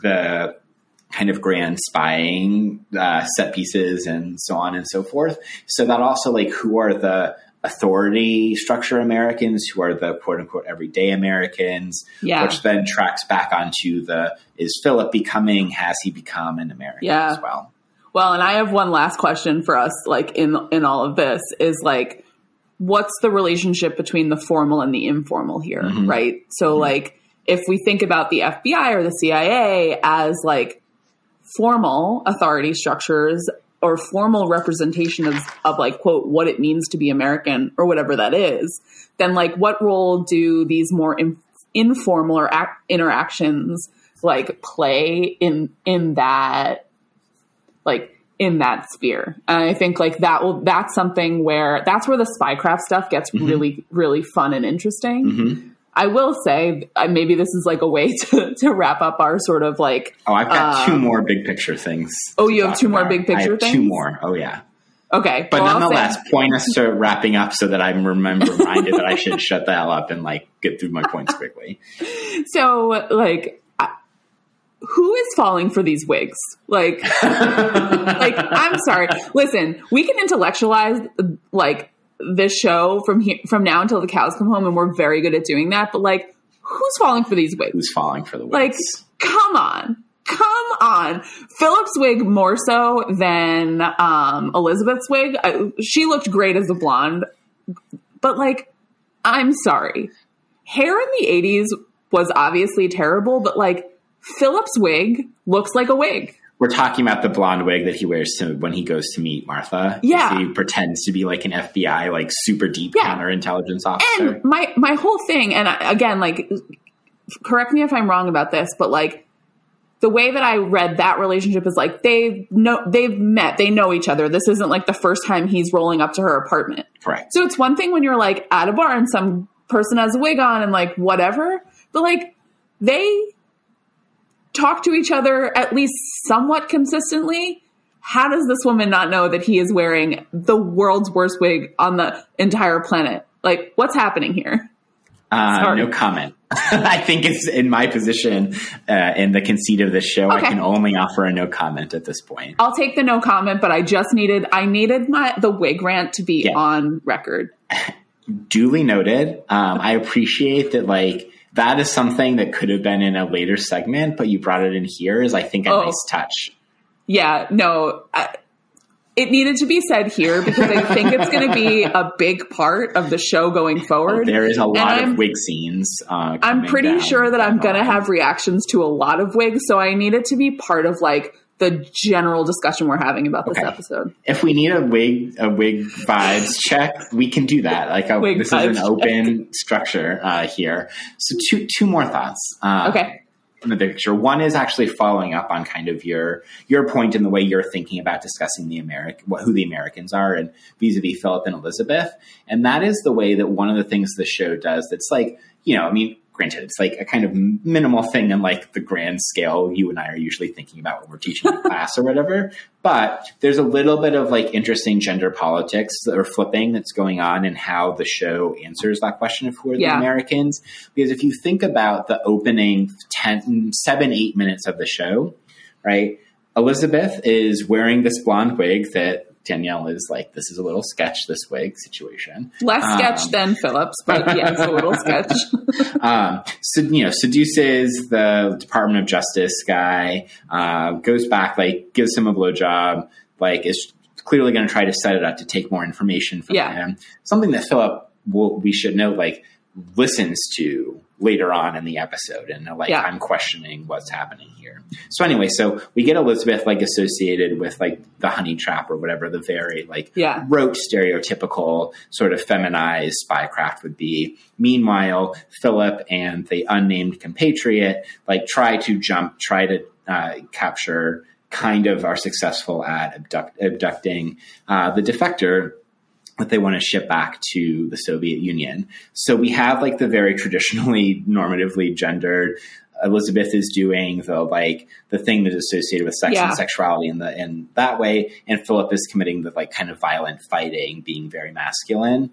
Speaker 2: the kind of grand spying uh, set pieces and so on and so forth. So that also like who are the authority structure Americans, who are the quote unquote everyday Americans,
Speaker 1: Yeah.
Speaker 2: which then tracks back onto the is Philip becoming, has he become an American
Speaker 1: Yeah.
Speaker 2: as well?
Speaker 1: Well, and I have one last question for us, like in in all of this, is like, what's the relationship between the formal and the informal here,
Speaker 2: Mhm.
Speaker 1: right? So, like, if we think about the FBI or the CIA as like formal authority structures or formal representation of, of like quote what it means to be American or whatever that is, then like what role do these more in, informal or ac- interactions like play in in that like in that sphere. And I think like that will that's something where that's where the spycraft stuff gets really really fun and interesting.
Speaker 2: Mhm.
Speaker 1: I will say uh, maybe this is like a way <laughs> to to wrap up our sort of like
Speaker 2: Oh, I've got two
Speaker 1: Um,
Speaker 2: more big picture things.
Speaker 1: Oh, you have two more big picture
Speaker 2: I have Two more. Oh yeah.
Speaker 1: okay,
Speaker 2: But
Speaker 1: well,
Speaker 2: nonetheless, point us to <laughs> wrapping up so that I'm remember, reminded that I should shut the hell up and like get through my points quickly.
Speaker 1: so like who is falling for these wigs? Like, <laughs> like I'm sorry. Listen, we can intellectualize like this show from here from now until the cows come home, and we're very good at doing that. But like, who's falling for these wigs?
Speaker 2: Who's falling for the wigs?
Speaker 1: Like, come on. Come on. Philip's wig more so than um, Elizabeth's wig. I, she looked great as a blonde. But, like, I'm sorry. Hair in the 80s was obviously terrible, but, like, Philip's wig looks like a wig.
Speaker 2: We're talking about the blonde wig that he wears to, when he goes to meet Martha.
Speaker 1: Yeah.
Speaker 2: He pretends to be like an FBI, like super deep
Speaker 1: Yeah.
Speaker 2: counterintelligence officer.
Speaker 1: And my my whole thing, and I, again, like, correct me if I'm wrong about this, but like, the way that I read that relationship is like they know they've met, they know each other. This isn't like the first time he's rolling up to her apartment.
Speaker 2: Correct.
Speaker 1: So it's one thing when you're like at a bar and some person has a wig on and like whatever, but like they talk to each other at least somewhat consistently. How does this woman not know that he is wearing the world's worst wig on the entire planet? Like, what's happening here?
Speaker 2: Uh, no comment. <laughs> I think it's in my position uh, in the conceit of this show. I can only offer a no comment at this point.
Speaker 1: I'll take the no comment, but I just needed I needed my the wig rant to be
Speaker 2: Yeah.
Speaker 1: on record. <laughs>
Speaker 2: Duly noted. Um, I appreciate that. Like that is something that could have been in a later segment, but you brought it in here. Is I think a
Speaker 1: Oh.
Speaker 2: nice touch.
Speaker 1: Yeah, no, I, it needed to be said here because I think it's going to be a big part of the show going forward.
Speaker 2: There is a lot of wig scenes. Uh,
Speaker 1: I'm pretty
Speaker 2: down
Speaker 1: sure that I'm going to have reactions to a lot of wigs, so I need it to be part of like the general discussion we're having about this
Speaker 2: Okay.
Speaker 1: episode.
Speaker 2: If we need a wig, a wig vibes check, we can do that. Like a, this is an
Speaker 1: vibes
Speaker 2: open structure uh, here. So two two more thoughts. Uh,
Speaker 1: Okay.
Speaker 2: In the picture. One is actually following up on kind of your your point in the way you're thinking about discussing the American what, who the Americans are and vis-a-vis Philip and Elizabeth, and that is the way that one of the things the show does. That's like you know, I mean, granted, it's like a kind of minimal thing in like the grand scale you and I are usually thinking about when we're teaching in <laughs> class or whatever. But there's a little bit of like interesting gender politics or flipping that's going on in how the show answers that question of who are the Americans. Because if you think about the opening 10, seven, eight minutes of the show, right? Elizabeth is wearing this blonde wig that Danielle is like, this is a little sketch, this wig situation.
Speaker 1: Less sketch
Speaker 2: Um,
Speaker 1: than Phillips, but yeah, it's a little sketch. <laughs> <laughs>
Speaker 2: um, so you know, seduces the Department of Justice guy, uh, goes back, like gives him a blowjob, like is clearly going to try to set it up to take more information from
Speaker 1: Yeah.
Speaker 2: him. Something that Philip, will, we should note, like listens to later on in the episode, and like
Speaker 1: Yeah.
Speaker 2: I'm questioning what's happening here. So anyway, so we get Elizabeth like associated with like the honey trap or whatever the very like
Speaker 1: Yeah.
Speaker 2: rote stereotypical sort of feminized spycraft would be. Meanwhile, Philip and the unnamed compatriot like try to jump, try to uh, capture, kind of are successful at abduct, abducting uh, the defector that they want to ship back to the Soviet Union. So we have like the very traditionally <laughs> normatively gendered Elizabeth is doing the like the thing that is associated with sex
Speaker 1: Yeah.
Speaker 2: and sexuality in the in that way, and Philip is committing the like kind of violent fighting, being very masculine.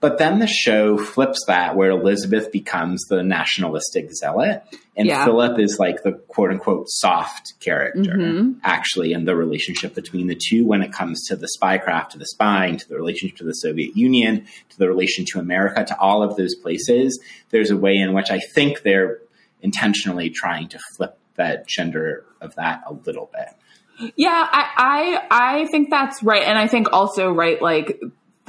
Speaker 2: But then the show flips that where Elizabeth becomes the nationalistic zealot and
Speaker 1: Yeah.
Speaker 2: Philip is like the quote unquote soft character
Speaker 1: Mhm.
Speaker 2: actually in the relationship between the two when it comes to the spycraft, to the spying, to the relationship to the Soviet Union, to the relation to America, to all of those places. There's a way in which I think they're intentionally trying to flip that gender of that a little bit.
Speaker 1: Yeah, I, I I think that's right, and I think also right, like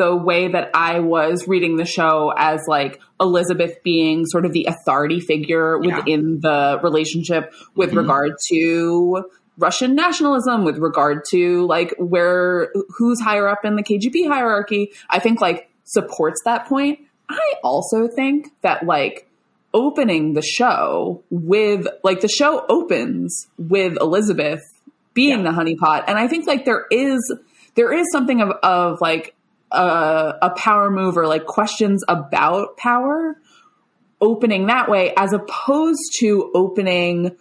Speaker 1: the way that I was reading the show as like Elizabeth being sort of the authority figure
Speaker 2: Yeah.
Speaker 1: within the relationship with
Speaker 2: Mhm.
Speaker 1: regard to Russian nationalism, with regard to like where who's higher up in the KGB hierarchy. I think like supports that point. I also think that like opening the show with like the show opens with Elizabeth being
Speaker 2: Yeah.
Speaker 1: the honeypot and I think like there is there is something of of like a, a power move or like questions about power opening that way as opposed to opening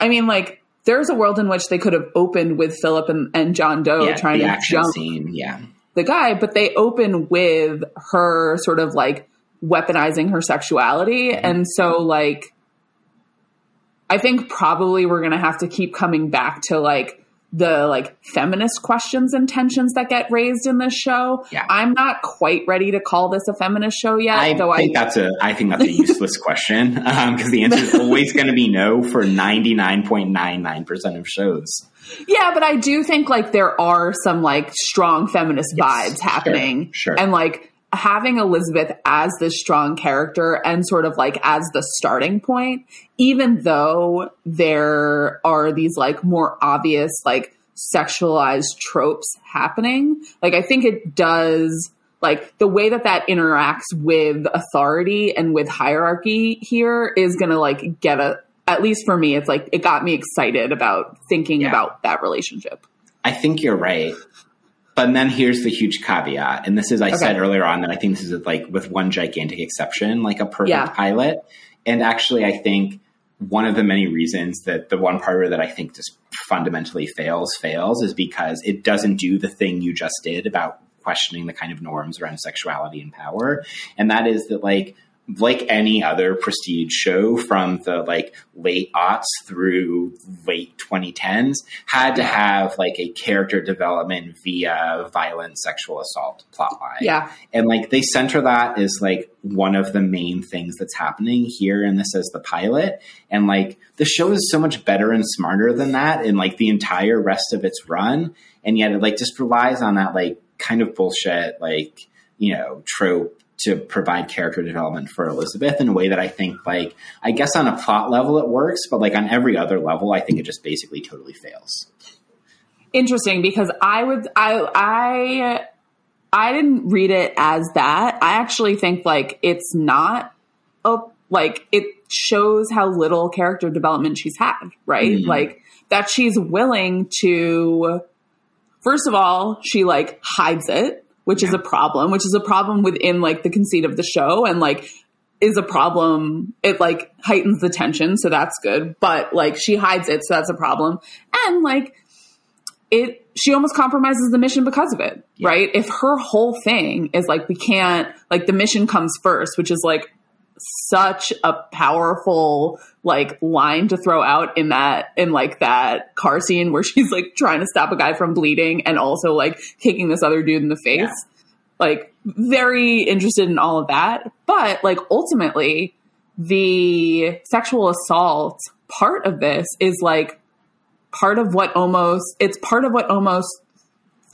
Speaker 1: I mean like there's a world in which they could have opened with Philip and, and John Doe
Speaker 2: yeah,
Speaker 1: trying to jump
Speaker 2: scene, yeah.
Speaker 1: the guy, but they open with her sort of like weaponizing her sexuality.
Speaker 2: Mm-hmm.
Speaker 1: And so, like, I think probably we're going to have to keep coming back to like the like feminist questions and tensions that get raised in this show.
Speaker 2: Yeah.
Speaker 1: I'm not quite ready to call this a feminist show yet.
Speaker 2: I
Speaker 1: though
Speaker 2: think
Speaker 1: I
Speaker 2: that's a I think that's a useless question <laughs> um, because the answer is <laughs> always going to be no for ninety nine point nine nine percent of shows.
Speaker 1: yeah, but I do think like there are some like strong feminist vibes
Speaker 2: sure,
Speaker 1: happening,
Speaker 2: sure.
Speaker 1: and like having Elizabeth as this strong character and sort of like as the starting point, even though there are these like more obvious like sexualized tropes happening, like I think it does like the way that that interacts with authority and with hierarchy here is going to like get a at least for me it's like it got me excited about thinking
Speaker 2: Yeah.
Speaker 1: about that relationship.
Speaker 2: I think you're right. But then here's the huge caveat, and this is I said earlier on that I think this is like with one gigantic exception, like a perfect
Speaker 1: Yeah.
Speaker 2: pilot. And actually, I think one of the many reasons that the one part that I think just fundamentally fails fails is because it doesn't do the thing you just did about questioning the kind of norms around sexuality and power, and that is that like like any other prestige show from the like late aughts through late 2010s had to have like a character development via violent sexual assault plotline.
Speaker 1: Yeah.
Speaker 2: and like they center that as like one of the main things that's happening here and this is the pilot. And like the show is so much better and smarter than that in like the entire rest of its run. And yet it like just relies on that like kind of bullshit like you know trope to provide character development for Elizabeth in a way that I think like I guess on a plot level it works but like on every other level I think it just basically totally fails.
Speaker 1: interesting because I would I I I didn't read it as that. I actually think like it's not a like it shows how little character development she's had, right?
Speaker 2: Mhm.
Speaker 1: Like that she's willing to first of all, she like hides it, which is a problem, which is a problem within like the conceit of the show and like is a problem. It like heightens the tension, so that's good. But like she hides it, so that's a problem. And like it she almost compromises the mission because of it,
Speaker 2: Yeah.
Speaker 1: right? If her whole thing is like we can't like the mission comes first, which is like such a powerful like line to throw out in that in like that car scene where <laughs> she's like trying to stop a guy from bleeding and also like kicking this other dude in the face.
Speaker 2: Yeah.
Speaker 1: Like very interested in all of that, but like ultimately the sexual assault part of this is like part of what almost it's part of what almost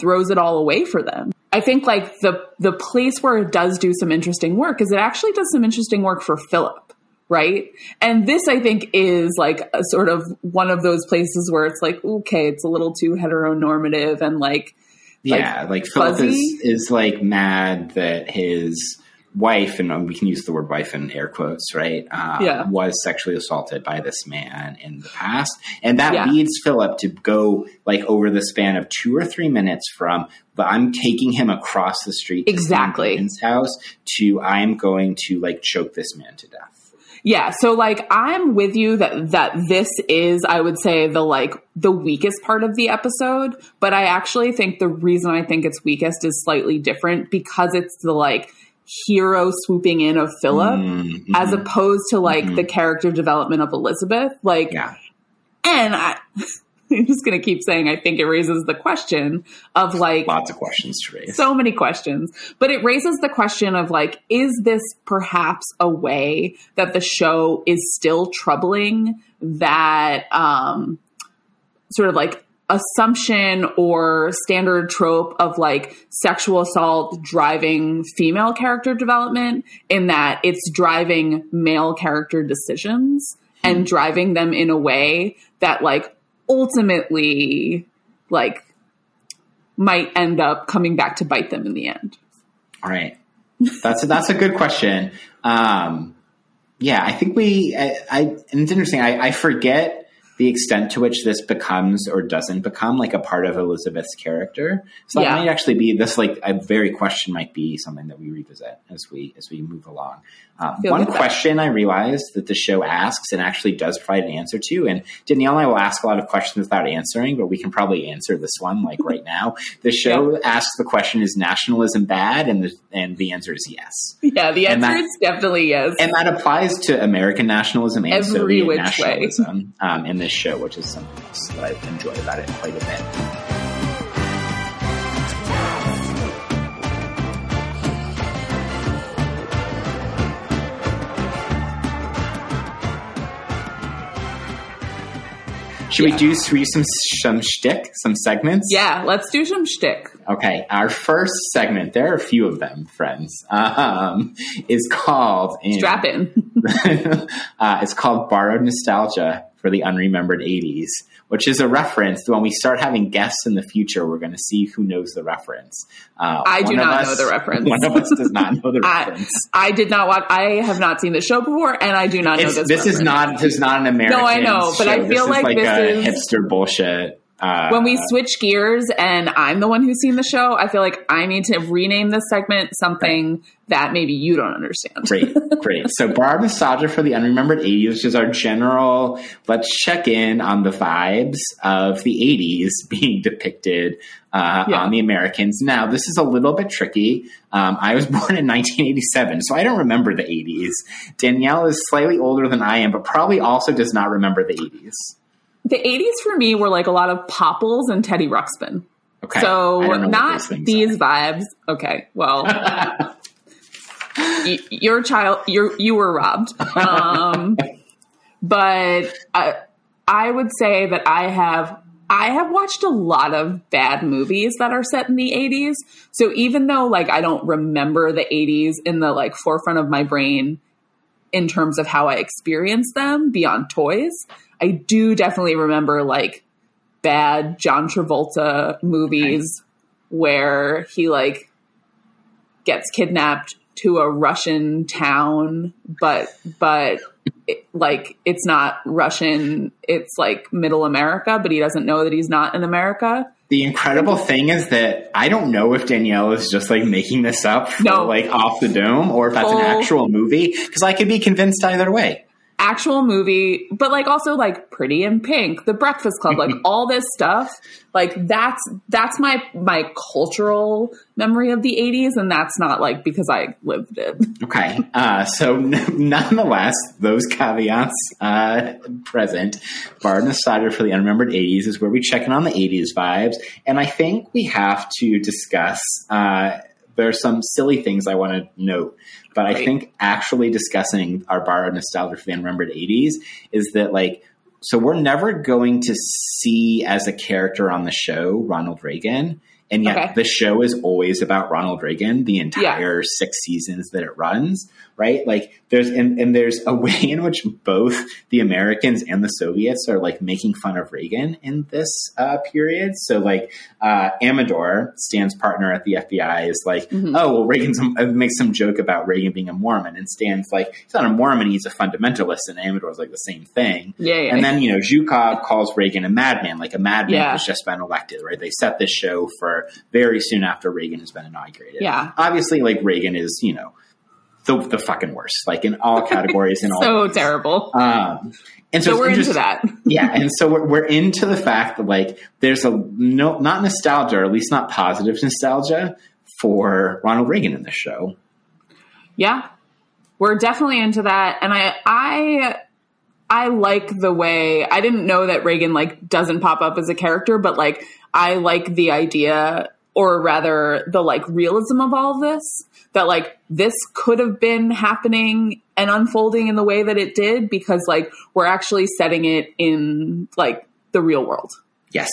Speaker 1: throws it all away for them. I think like the the place where it does do some interesting work is it actually does some interesting work for Philip, right? And this I think is like a sort of one of those places where it's like okay, it's a little too heteronormative and like
Speaker 2: Yeah, like, Philip is, is like mad that his wife, and um, we can use the word wife in air quotes, right? Um,
Speaker 1: Yeah.
Speaker 2: Was sexually assaulted by this man in the past. And that
Speaker 1: Yeah.
Speaker 2: leads Philip to go like over the span of two or three minutes from, but I'm taking him across the street to
Speaker 1: Exactly.
Speaker 2: his house to I'm going to like choke this man to death.
Speaker 1: Yeah, so like I'm with you that that this is I would say the like the weakest part of the episode, but I actually think the reason I think it's weakest is slightly different because it's the like hero swooping in of Philip
Speaker 2: Mm,
Speaker 1: as opposed to like the character development of Elizabeth. Like
Speaker 2: yeah.
Speaker 1: and I <laughs> I'm just going to keep saying I think it raises the question of like
Speaker 2: Lots of questions to raise.
Speaker 1: so many questions but it raises the question of like is this perhaps a way that the show is still troubling that um sort of like assumption or standard trope of like sexual assault driving female character development in that it's driving male character decisions and driving them in a way that like ultimately like might end up coming back to bite them in the end.
Speaker 2: All right. That's a, that's a good question. Um, yeah, I think we. I, I and it's interesting. I, I forget the extent to which this becomes or doesn't become like a part of Elizabeth's character. So
Speaker 1: Yeah.
Speaker 2: that might actually be this like a very question might be something that we revisit as we as we move along. Um, one
Speaker 1: good about it.
Speaker 2: question I realized that the show asks and actually does provide an answer to, and Danielle and I will ask a lot of questions without answering, but we can probably answer this one like right now. <laughs> The show asks the question: Is nationalism bad? And the and the answer is yes.
Speaker 1: Yeah, the answer
Speaker 2: that-
Speaker 1: is definitely yes.
Speaker 2: And that applies to American nationalism and
Speaker 1: Every
Speaker 2: Soviet
Speaker 1: which way.
Speaker 2: nationalism um, in this show, which is something else that I enjoy about it quite a bit. Should we do through some some shtick, some segments?
Speaker 1: yeah, let's do some shtick.
Speaker 2: Okay, our first segment, there are a few of them, friends, um, is called
Speaker 1: Strap in. <laughs>
Speaker 2: uh, it's called Borrowed Nostalgia for the Unremembered 80s, which is a reference to when we start having guests in the future, we're going to see who knows the reference. Uh,
Speaker 1: I do not
Speaker 2: us-
Speaker 1: know the reference. <laughs>
Speaker 2: One of us does not know the <laughs>
Speaker 1: I,
Speaker 2: reference.
Speaker 1: I did not watch. I have not seen the show before, and I do not know
Speaker 2: It's,
Speaker 1: this.
Speaker 2: this is not this is not an American.
Speaker 1: No, I know, but I feel
Speaker 2: this
Speaker 1: like
Speaker 2: is like
Speaker 1: this
Speaker 2: a
Speaker 1: is-
Speaker 2: hipster bullshit. Uh,
Speaker 1: when we switch gears and I'm the one who's seen the show, I feel like I need to rename this segment something that maybe you don't understand.
Speaker 2: Great, <laughs> great. So, Barb Nostalgia for the Unremembered 80s, which is our general, let's check in on the vibes of the 80s being depicted uh,
Speaker 1: Yeah.
Speaker 2: on the Americans. Now, this is a little bit tricky. Um, I was <laughs> born in 1987, so I don't remember the 80s. Danielle is slightly older than I am, but probably also does not remember the 80s.
Speaker 1: The 80s for me were like a lot of Popples and Teddy Ruxpin.
Speaker 2: Okay.
Speaker 1: So
Speaker 2: don't know what
Speaker 1: not these
Speaker 2: are.
Speaker 1: vibes. Okay, well, <laughs> y- your child, you you were robbed. Um, but I, I would say that I have I have watched a lot of bad movies that are set in the 80s. So even though like I don't remember the 80s in the like forefront of my brain in terms of how I experienced them beyond toys, I do definitely remember like bad John Travolta movies where he like gets kidnapped to a Russian town, but but it, like it's not Russian, it's like Middle America, but he doesn't know that he's not in America.
Speaker 2: The incredible thing is that I don't know if Danielle is just like making this up for
Speaker 1: No.
Speaker 2: like off the dome or if that's
Speaker 1: Full-
Speaker 2: an actual movie because I could be convinced either way.
Speaker 1: Actual movie, but like also like Pretty in Pink, The Breakfast Club, like <laughs> all this stuff. Like that's that's my my cultural memory of the 80s and that's not like because I lived it.
Speaker 2: Okay, uh, so n- <laughs> nonetheless, those caveats uh, present, Bar Nostalgia for the Unremembered 80s is where we check in on the 80s vibes, and I think we have to discuss. Uh, there are some silly things I want to note, but I think actually discussing our borrowed Nostalgia for the Unremembered 80s is that like. So we're never going to see as a character on the show Ronald Reagan, and yet
Speaker 1: Okay.
Speaker 2: the show is always about Ronald Reagan the entire six seasons that it runs, right? Like there's and, and there's a way <laughs> in which both the Americans and the Soviets are like making fun of Reagan in this uh, period. So like uh, Amador, Stan's partner at the FBI, is like,
Speaker 1: Mhm.
Speaker 2: oh well, Reagan uh, makes some joke about Reagan being a Mormon, and Stan's like, he's not a Mormon, he's a fundamentalist, and Amador's like the same thing.
Speaker 1: Yeah, yeah.
Speaker 2: And then, you know, Zhukov calls Reagan a madman, like a madman
Speaker 1: Yeah.
Speaker 2: who's just been elected, right? They set this show for very soon after Reagan has been inaugurated.
Speaker 1: Yeah.
Speaker 2: Obviously, like, Reagan is, you know, the, the fucking worst, like in all <laughs> categories and all.
Speaker 1: so terrible.
Speaker 2: um, and so,
Speaker 1: So we're into that. <laughs>
Speaker 2: yeah, and so we're, we're into the fact that like there's a no not nostalgia, or at least not positive nostalgia for Ronald Reagan in this show.
Speaker 1: Yeah. We're definitely into that. And I I I like the way I didn't know that Reagan like doesn't pop up as a character, but like I like the idea or rather the like realism of all of this. That like this could have been happening and unfolding in the way that it did because like we're actually setting it in like the real world.
Speaker 2: Yes.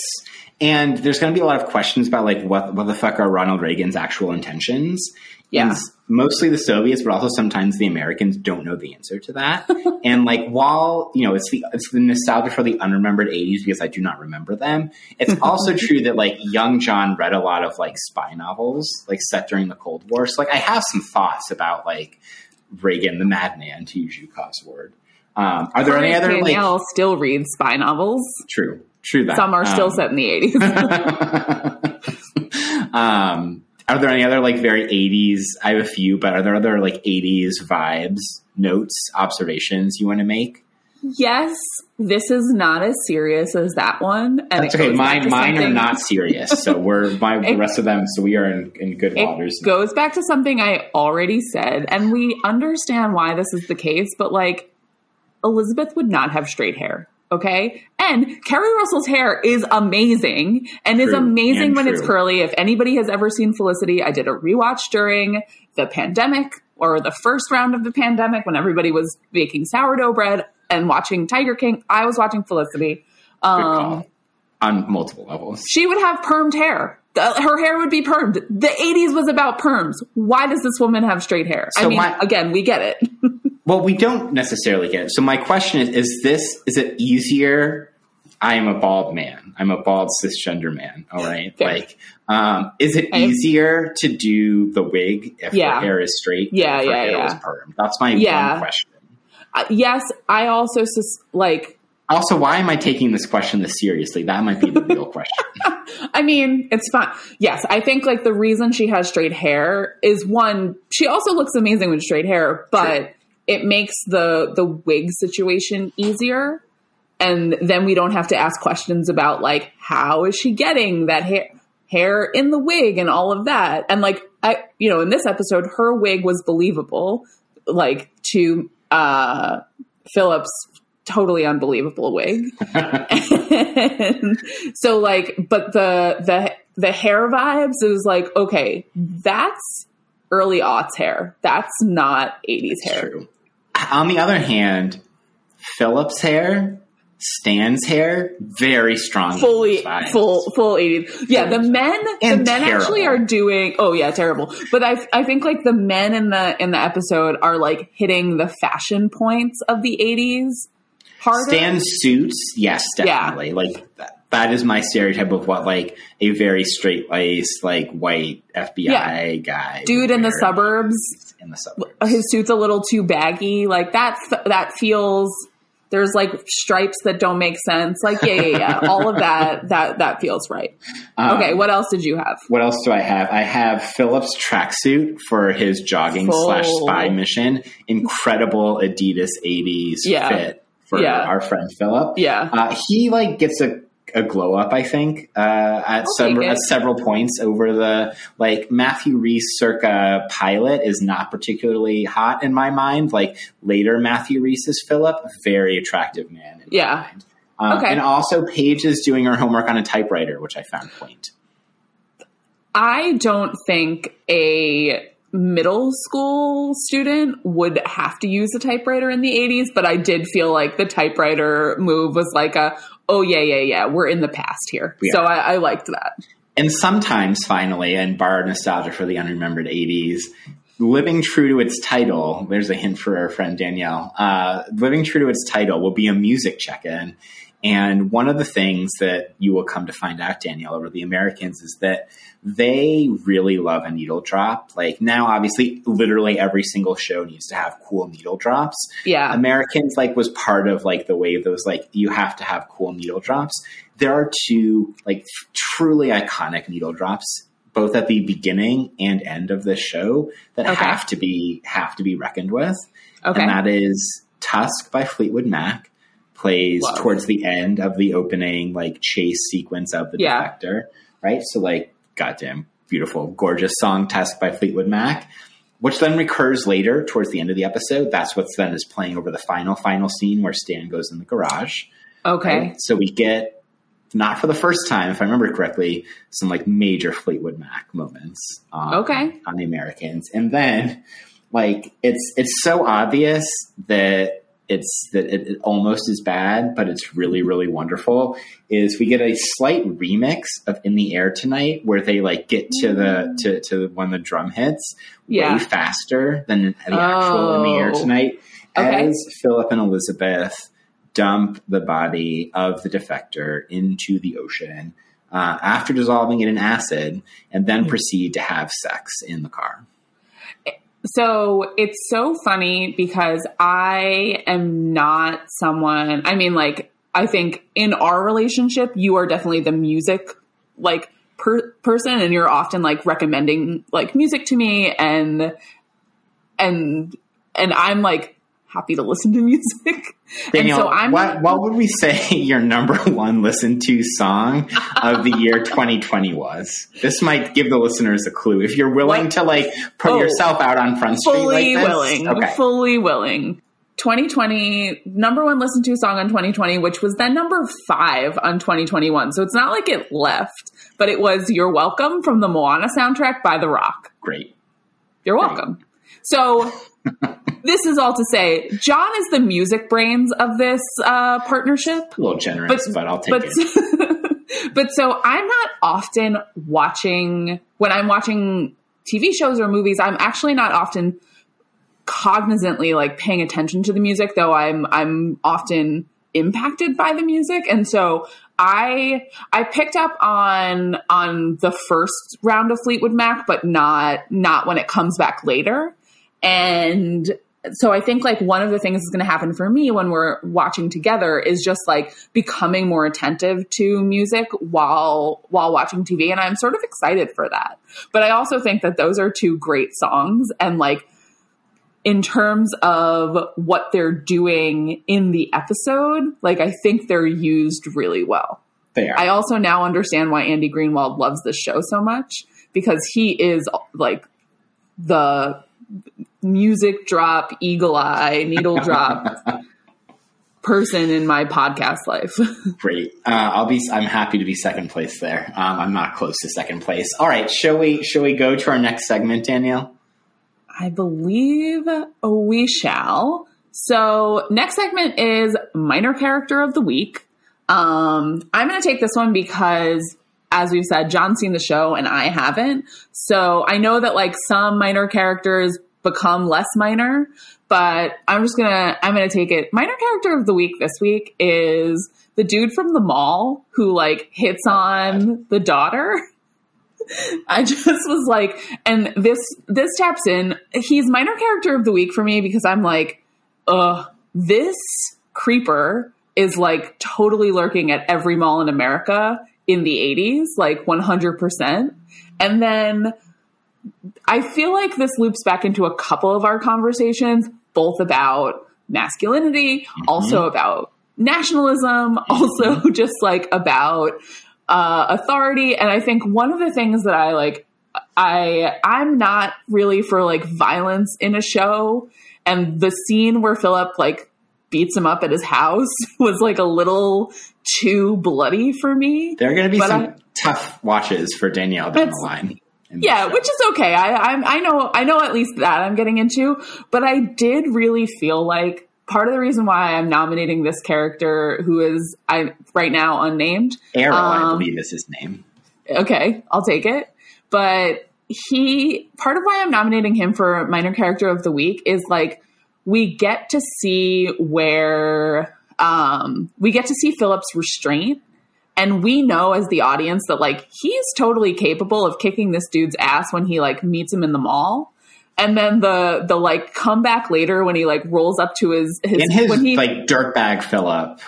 Speaker 2: And there's going to be a lot of questions about like what what the fuck are Ronald Reagan's actual intentions.
Speaker 1: Yeah.
Speaker 2: And mostly the Soviets, but also sometimes the Americans don't know the answer to that. <laughs> and like while you know it's the it's the nostalgia for the unremembered 80s because I do not remember them. It's <laughs> also true that like young John read a lot of like spy novels like set during the Cold War. So like I have some thoughts about like Reagan the madman to use Zhukov's word. Um, are there any other like
Speaker 1: Danielle still reads spy novels.
Speaker 2: true, true that
Speaker 1: Some are still
Speaker 2: Um,
Speaker 1: set in the eighties. <laughs>
Speaker 2: um, are there any other like very 80s? I have a few, but are there other like 80s vibes, notes, observations you want to make?
Speaker 1: yes, this is not as serious as that one. And
Speaker 2: That's okay. Mine, mine are not serious, so we're my the <laughs> rest of them. So we are in, in good waters.
Speaker 1: It goes back to something I already said, and we understand why this is the case, but like Elizabeth would not have straight hair. Okay. And Keri Russell's hair is amazing and is amazing
Speaker 2: and
Speaker 1: when it's curly. If anybody has ever seen Felicity, I did a rewatch during the pandemic or the first round of the pandemic when everybody was baking sourdough bread and watching Tiger King. I was watching Felicity. Um,
Speaker 2: on multiple levels.
Speaker 1: she would have permed hair. The- Her hair would be permed. The 80s was about perms. Why does this woman have straight hair? I
Speaker 2: So
Speaker 1: mean,
Speaker 2: my-
Speaker 1: again, we get it. <laughs>
Speaker 2: Well, we don't necessarily get it. So my question is: Is this is it easier? I am a bald man. I'm a bald cisgender man. All right,
Speaker 1: Fair.
Speaker 2: like, um, is it
Speaker 1: Okay.
Speaker 2: easier to do the wig if
Speaker 1: Yeah.
Speaker 2: her hair is straight?
Speaker 1: Yeah, yeah, yeah.
Speaker 2: was permed? That's my
Speaker 1: Yeah.
Speaker 2: one question.
Speaker 1: Uh, yes, I also sus- like.
Speaker 2: Also, why am I taking this question this seriously? That might be the real <laughs> question.
Speaker 1: I mean, it's fun. Yes, I think like the reason she has straight hair is one. She also looks amazing with straight hair, but it makes the the wig situation easier, and then we don't have to ask questions about like how is she getting that hair hair in the wig and all of that. And like I, you know, in this episode, her wig was believable, like to uh Philip's totally unbelievable wig. <laughs> So like but the the the hair vibes is like okay that's early aughts hair that's not 80s hair
Speaker 2: True. On the other hand, Philip's hair, Stan's hair, very strong.
Speaker 1: fully full full 80s yeah the men
Speaker 2: And
Speaker 1: the men actually are doing oh yeah terrible but i i think like the men in the in the episode are like hitting the fashion points of the 80s harder
Speaker 2: Stan suits, yes,
Speaker 1: Yeah.
Speaker 2: definitely. Like that, that is my stereotype of what like a very straight laced, like white FBI
Speaker 1: Yeah.
Speaker 2: guy,
Speaker 1: dude in the suburbs
Speaker 2: In the suburbs,
Speaker 1: his suit's a little too baggy. Like that, that feels. There's like stripes that don't make sense. Like yeah, yeah, yeah. All of that, <laughs> that that feels right.
Speaker 2: Um,
Speaker 1: Okay, what else did you have?
Speaker 2: What else do I have? I have Philip's tracksuit for his jogging
Speaker 1: Full.
Speaker 2: slash spy mission. Incredible Adidas '80s
Speaker 1: Yeah.
Speaker 2: fit for
Speaker 1: Yeah.
Speaker 2: our friend Philip.
Speaker 1: Yeah,
Speaker 2: Uh, he like gets a, a glow up, I think, uh, at,
Speaker 1: I'll
Speaker 2: at several points over the like Matthew Rhys circa pilot is not particularly hot in my mind. Like later Matthew Rhys's Philip, very attractive man. In
Speaker 1: Yeah.
Speaker 2: My mind. Um,
Speaker 1: Okay.
Speaker 2: And also Paige is doing her homework on a typewriter, which I found quaint.
Speaker 1: I don't think a middle school student would have to use a typewriter in the 80s, but I did feel like the typewriter move was like a, oh yeah, yeah, yeah, we're in the past here.
Speaker 2: Yeah.
Speaker 1: So I, I liked that.
Speaker 2: And sometimes, finally, and borrowed nostalgia for the unremembered 80s, living true to its title, there's a hint for our friend Danielle, uh, living true to its title will be a music check in. And one of the things that you will come to find out, Danielle, over the Americans is that they really love a needle drop. Like now, obviously, literally every single show needs to have cool needle drops.
Speaker 1: Yeah.
Speaker 2: Americans like was part of like the wave that was like you have to have cool needle drops. There are two like truly iconic needle drops both at the beginning and end of the show that
Speaker 1: Okay.
Speaker 2: have to be have to be reckoned with.
Speaker 1: Okay.
Speaker 2: And that is Tusk by Fleetwood Mac plays
Speaker 1: Love.
Speaker 2: towards the end of the opening like chase sequence of the
Speaker 1: Yeah.
Speaker 2: defector, right? So like goddamn beautiful gorgeous song Tusk by Fleetwood Mac which then recurs later towards the end of the episode. That's what's then is playing over the final final scene where Stan goes in the garage.
Speaker 1: okay.
Speaker 2: right? So we get not for the first time, if I remember correctly, some like major Fleetwood Mac moments. Um,
Speaker 1: Okay.
Speaker 2: on the Americans, and then like it's it's so obvious that it's that it, it almost is bad, but it's really really wonderful. Is we get a slight remix of "In the Air Tonight" where they like get to the to to when the drum hits
Speaker 1: Yeah.
Speaker 2: way faster than the actual "In the Air
Speaker 1: Oh.
Speaker 2: Tonight"
Speaker 1: Okay.
Speaker 2: as Philip and Elizabeth dump the body of the defector into the ocean uh, after dissolving it in acid, and then proceed to have sex in the car.
Speaker 1: So it's so funny because I am not someone, I mean, like, I think in our relationship, you are definitely the music, like, per- person, and you're often like recommending like music to me, and, and, and I'm like happy to listen to <laughs> music.
Speaker 2: Danielle,
Speaker 1: and so I'm
Speaker 2: what, what would we say <laughs> your number one listened to song of the year <laughs> 2020 was? This might give the listeners a clue. If you're willing to like put
Speaker 1: Oh.
Speaker 2: yourself out on Front Street
Speaker 1: fully
Speaker 2: like this,
Speaker 1: willing,
Speaker 2: okay.
Speaker 1: fully willing. 2020 number one listened to song on 2020, which was then number five on 2021. So it's not like it left, but it was "You're Welcome" from the Moana soundtrack by The Rock.
Speaker 2: Great.
Speaker 1: You're welcome. So this is all to say, John is the music brains of this uh, partnership.
Speaker 2: A little generous, but, I'll take
Speaker 1: but,
Speaker 2: it. <laughs>
Speaker 1: but so I'm not often watching when I'm watching TV shows or movies. I'm actually not often cognizantly like paying attention to the music, though I'm I'm often impacted by the music, and so I I picked up on on the first round of Fleetwood Mac, but not not when it comes back later, and so I think like one of the things that's going to happen for me when we're watching together is just like becoming more attentive to music while while watching TV and I'm sort of excited for that. But I also think that those are two great songs and like in terms of what they're doing in the episode, like I think they're used really well.
Speaker 2: They are.
Speaker 1: I also now understand why Andy Greenwald loves this show so much because he is like the music drop, eagle eye, needle drop <laughs> person in my podcast life. <laughs>
Speaker 2: Great. Uh, I'll be. I'm happy to be second place there. Um, I'm not close to second place. All right. Shall we? Shall we go to our next segment, Danielle?
Speaker 1: I believe we shall. So, next segment is minor character of the week. Um, I'm going to take this one because, as we've said, John's seen the show and I haven't. So, I know that like some minor characters become less minor, but I'm just gonna I'm gonna take it. Minor character of the week this week is the dude from the mall who like hits on the daughter. <laughs> I just was like, and this this taps in. He's minor character of the week for me because I'm like, uh, this creeper is like totally lurking at every mall in America in the 80s, like 100%. And then I feel like this loops back into a couple of our conversations, both about masculinity, also about nationalism, also <laughs> just like about uh, authority. And I think one of the things that I like, I I'm not really for like violence in a show, and the scene where Philip like beats him up at his house <laughs> was like a little too bloody for me.
Speaker 2: There are going to be
Speaker 1: But
Speaker 2: some
Speaker 1: I-
Speaker 2: tough watches for Danielle down the line.
Speaker 1: Yeah, which is okay. I I'm, I know I know at least that I'm getting into, but I did really feel like part of the reason why I'm nominating this character, who is I right now unnamed.
Speaker 2: Arrow, I
Speaker 1: um,
Speaker 2: believe, is his name.
Speaker 1: Okay, I'll take it. But he part of why I'm nominating him for minor character of the week is like we get to see where um we get to see Philip's restraint and we know as the audience that like he's totally capable of kicking this dude's ass when he like meets him in the mall. And then the the like comeback later when he like rolls up to his his,
Speaker 2: In his
Speaker 1: when he
Speaker 2: like dirtbag Philip,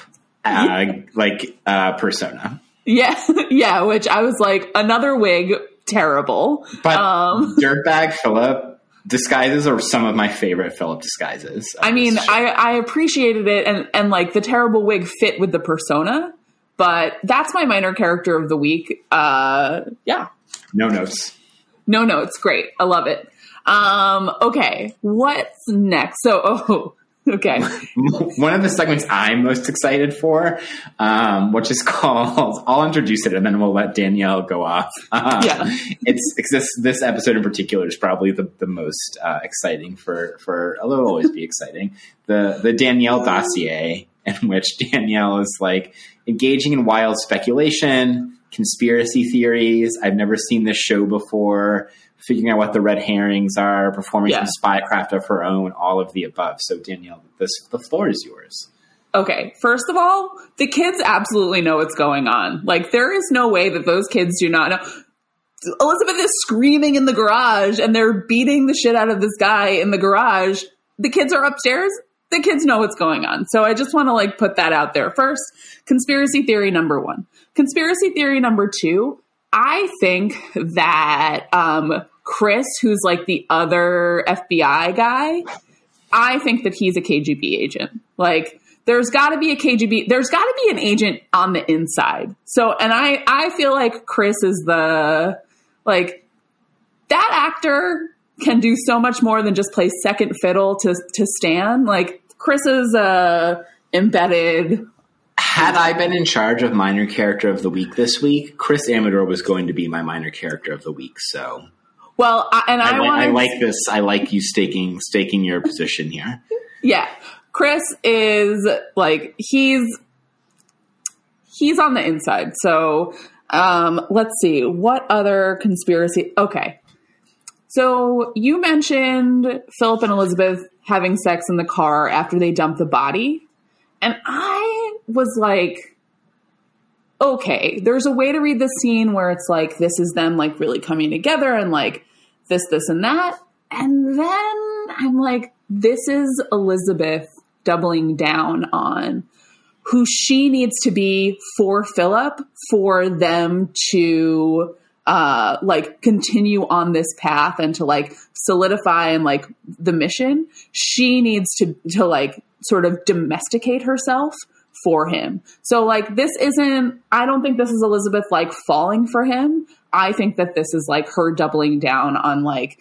Speaker 2: uh, like uh, persona.
Speaker 1: yeah <laughs> yeah which I was like another wig terrible
Speaker 2: But
Speaker 1: um <laughs>
Speaker 2: dirtbag Philip disguises are some of my favorite Philip disguises.
Speaker 1: I mean. I, I appreciated it, and and like the terrible wig fit with the persona, but that's my minor character of the week. Uh, yeah,
Speaker 2: no notes.
Speaker 1: no notes, great, I love it. Um, okay, what's next? So, oh, <laughs> okay, <laughs>
Speaker 2: One of the segments I'm most excited for, um, which is <laughs> called, I'll introduce it and then we'll let Danielle go off. Uh,
Speaker 1: Yeah.
Speaker 2: It's, it's this, this episode in particular is probably the, the most uh, exciting for, for, it'll always be exciting. The, the Danielle dossier in which Danielle is like engaging in wild speculation, conspiracy theories. I've never seen this show before. Figuring out what the red herrings are, performing
Speaker 1: Yeah.
Speaker 2: some spycraft of her own, all of the above. So Danielle, this the floor is yours.
Speaker 1: okay. First of all, the kids absolutely know what's going on. Like, there is no way that those kids do not know. Elizabeth is screaming in the garage and they're beating the shit out of this guy in the garage. The kids are upstairs. The kids know what's going on. So I just want to like put that out there first. Conspiracy theory number one. Conspiracy theory number two. I think that um, Chris, who's like the other FBI guy, I think that he's a KGB agent. Like, there's got to be a KGB. There's got to be an agent on the inside. So, and I, I feel like Chris is the like that actor can do so much more than just play second fiddle to to Stan. Like Chris is a embedded.
Speaker 2: Had I been in charge of minor character of the week this week, Chris Amador was going to be my minor character of the week. So,
Speaker 1: well, I, and I,
Speaker 2: I, I like this. I like you staking staking your position here.
Speaker 1: Yeah, Chris is like he's he's on the inside. So um, let's see what other conspiracy. Okay, so you mentioned Philip and Elizabeth having sex in the car after they dumped the body, and I was like. Okay, there's a way to read this scene where it's like this is them like really coming together and like this, this, and that. And then I'm like, this is Elizabeth doubling down on who she needs to be for Philip for them to uh like continue on this path and to like solidify and like the mission she needs to to like sort of domesticate herself for him so like this isn't i don't think this is elizabeth like falling for him i think that this is like her doubling down on like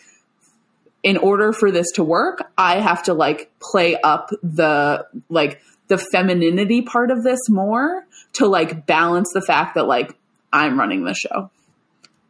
Speaker 1: in order for this to work, I have to like play up the like the femininity part of this more to like balance the fact that like I'm running the show.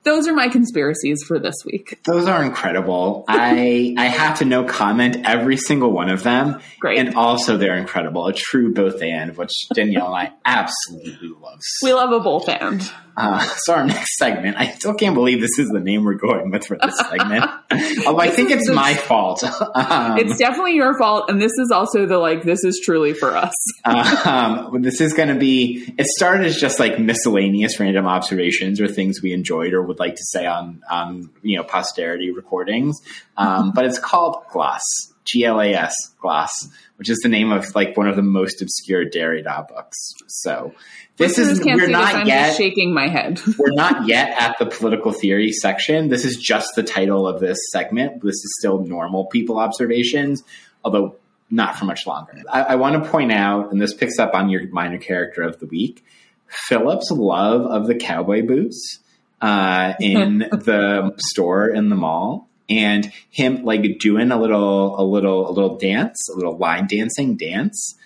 Speaker 1: Those are my conspiracies for this week.
Speaker 2: Those are incredible. I I have to no comment every single one of them.
Speaker 1: Great.
Speaker 2: And also they're incredible. A true both and, which Danielle and I absolutely love.
Speaker 1: We love a both and.
Speaker 2: Uh, <laughs> so our next segment, I still can't believe this is the name we're going with for this segment. <laughs> Although I think it's my fault. um,
Speaker 1: It's definitely your fault, and this is also the like this is truly for us.
Speaker 2: um, this is going to be. It started as just like miscellaneous random observations or things we enjoyed or would like to say on on you know posterity recordings. Um, but it's called Gloss, G L A S, Gloss, which is the name of like one of the most obscure Derrida books. So this
Speaker 1: Listeners
Speaker 2: is
Speaker 1: can't
Speaker 2: we're not
Speaker 1: this. I'm
Speaker 2: yet
Speaker 1: just shaking my head. <laughs>
Speaker 2: we're not yet at the political theory section. This is just the title of this segment. This is still normal people observations, although not for much longer. I, I want to point out, and this picks up on your minor character of the week, Philip's love of the cowboy boots uh, in <laughs> the store in the mall. And him like doing a little, a little, a little dance, a little line dancing dance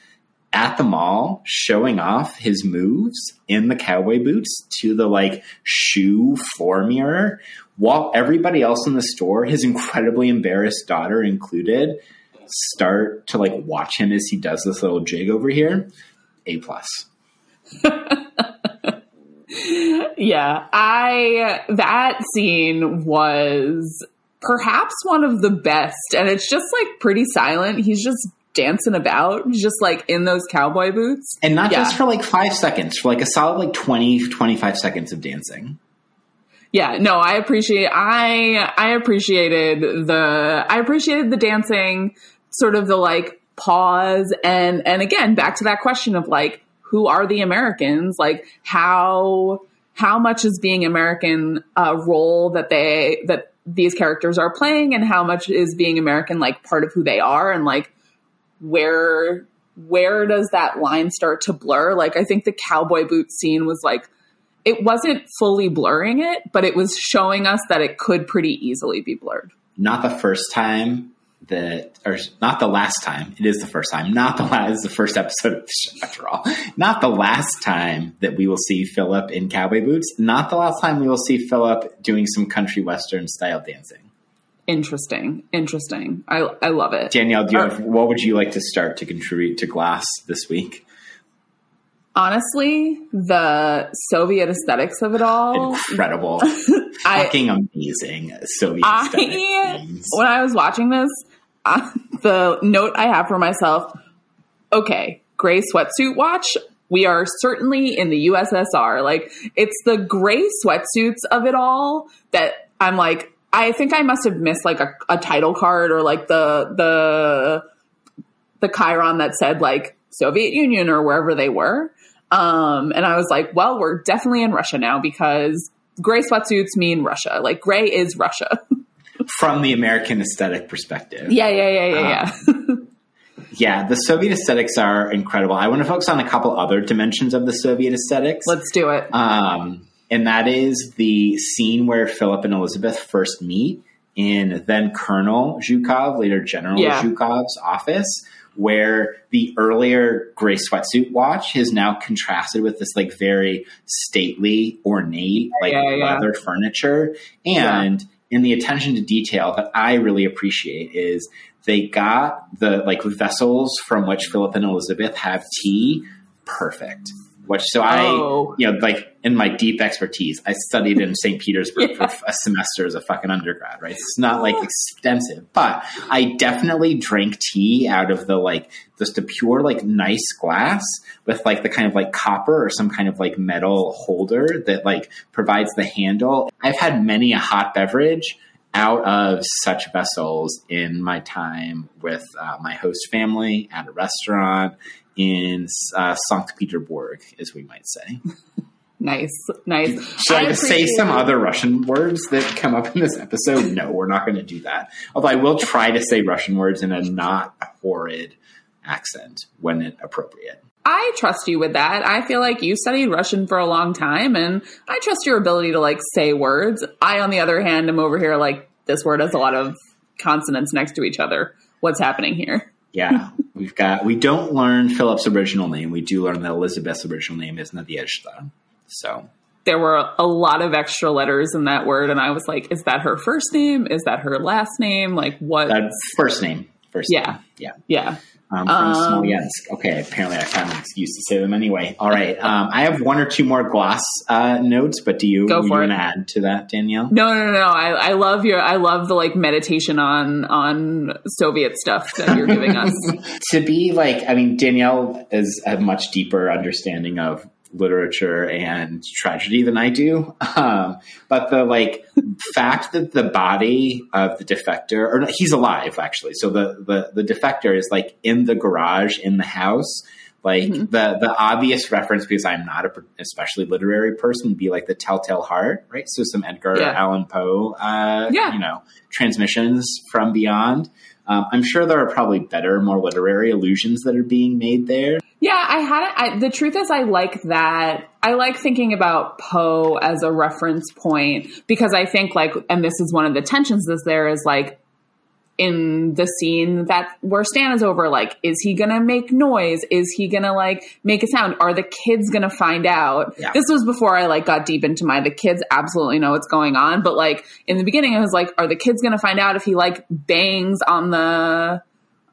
Speaker 2: at the mall showing off his moves in the cowboy boots to the like shoe floor mirror while everybody else in the store, his incredibly embarrassed daughter included, start to like watch him as he does this little jig over here. A plus. <laughs>
Speaker 1: yeah, I that scene was perhaps one of the best, and it's just like pretty silent. He's just dancing about, just like in those cowboy boots.
Speaker 2: And not
Speaker 1: Yeah.
Speaker 2: just for like five seconds, for like a solid like 20, 25 seconds of dancing.
Speaker 1: Yeah, no, I appreciate I I appreciated the I appreciated the dancing, sort of the like pause and and again back to that question of like who are the Americans? Like how how much is being American a role that they that these characters are playing and how much is being American like part of who they are and like where where does that line start to blur? Like I think the cowboy boot scene was like it wasn't fully blurring it, but it was showing us that it could pretty easily be blurred.
Speaker 2: Not the first time that, or not the last time. It is the first time. Not the last. Is the first episode of the show, after all. Not the last time that we will see Philip in cowboy boots. Not the last time we will see Philip doing some country western style dancing.
Speaker 1: Interesting, interesting. I I love it.
Speaker 2: Danielle, do you
Speaker 1: Uh,
Speaker 2: have, what would you like to start to contribute to Glass this week?
Speaker 1: Honestly, the Soviet aesthetics of it all.
Speaker 2: Incredible, <laughs>
Speaker 1: I
Speaker 2: fucking amazing Soviet
Speaker 1: I <laughs> when I was watching this, uh, <laughs> the note I have for myself. Okay, gray sweatsuit watch we are certainly in the USSR. Like it's the gray sweatsuits of it all that I'm like, I think I must have missed like a, a title card or like the the the chyron that said like Soviet Union or wherever they were. Um, and I was like, well, we're definitely in Russia now because gray sweatsuits mean Russia. Like gray is Russia. <laughs>
Speaker 2: From the American aesthetic perspective.
Speaker 1: yeah, yeah, yeah, yeah, yeah.
Speaker 2: Yeah, the Soviet aesthetics are incredible. I want to focus on a couple other dimensions of the Soviet aesthetics.
Speaker 1: Let's do it.
Speaker 2: Um, and that is the scene where Philip and Elizabeth first meet in then Colonel Zhukov, later General
Speaker 1: Yeah.
Speaker 2: Zhukov's office, where the earlier gray sweatsuit watch is now contrasted with this like very stately, ornate, like
Speaker 1: Yeah, yeah.
Speaker 2: leather furniture. And in the attention to detail that I really appreciate is they got the like vessels from which Philip and Elizabeth have tea perfect. Which so
Speaker 1: Oh.
Speaker 2: I you know like in my deep expertise, I studied in St. Petersburg for a semester as a fucking undergrad, right? It's not like extensive, but I definitely drank tea out of the like just a pure like nice glass with like the kind of like copper or some kind of like metal holder that like provides the handle. I've had many a hot beverage out of such vessels in my time with uh, my host family at a restaurant in uh, St. Petersburg, as we might say. <laughs>
Speaker 1: Nice, nice.
Speaker 2: Should I, just say some other Russian words that come up in this episode? No, we're not going to do that. Although I will try to say Russian words in a not horrid accent when it appropriate.
Speaker 1: I trust you with that. I feel like you studied Russian for a long time and I trust your ability to like say words. I, on the other hand, am over here like this word has a lot of consonants next to each other. What's happening here?
Speaker 2: Yeah, <laughs> we've got. We don't learn Philip's original name. We do learn that Elizabeth's original name is Nadezhda. So
Speaker 1: There were a lot of extra letters in that word, and I was like, is that her first name? Is that her last name? Like, what?
Speaker 2: that's first name. First
Speaker 1: Yeah.
Speaker 2: name. Yeah.
Speaker 1: yeah.
Speaker 2: Um, from
Speaker 1: Um,
Speaker 2: Smolensk. Okay, apparently I found an excuse to say them anyway. All right. Um, I have one or two more gloss uh, notes, but do you,
Speaker 1: Go
Speaker 2: you want to add to that, Danielle?
Speaker 1: No, no, no, no. I, I love your, I love the like meditation on, on Soviet stuff that you're giving us. <laughs>
Speaker 2: to be like, I mean, Danielle is a much deeper understanding of literature and tragedy than I do. Um, but the like fact that the body of the defector, or no, he's alive actually. So the, the, the defector is like in the garage in the house. Like
Speaker 1: Mhm.
Speaker 2: the the obvious reference, because I'm not a especially literary person, would be like the Telltale Heart, right? So some Edgar
Speaker 1: Yeah.
Speaker 2: Allan Poe, uh,
Speaker 1: Yeah.
Speaker 2: you know, transmissions from beyond. Um, I'm sure there are probably better, more literary allusions that are being made there.
Speaker 1: Yeah, I had it. I, the truth is, I like that. I like thinking about Poe as a reference point because I think, like, and this is one of the tensions is there is like in the scene that where Stan is over, like, is he gonna make noise? Is he gonna like make a sound? Are the kids gonna find out?
Speaker 2: Yeah.
Speaker 1: This was before I like got deep into my the kids absolutely know what's going on, but like in the beginning, I was like, are the kids gonna find out if he like bangs on the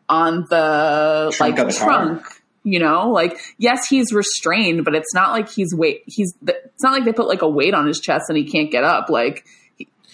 Speaker 1: on the
Speaker 2: Trunk
Speaker 1: like
Speaker 2: the car.
Speaker 1: You know, like yes, he's restrained, but it's not like he's weight. He's it's not like they put like a weight on his chest and he can't get up. Like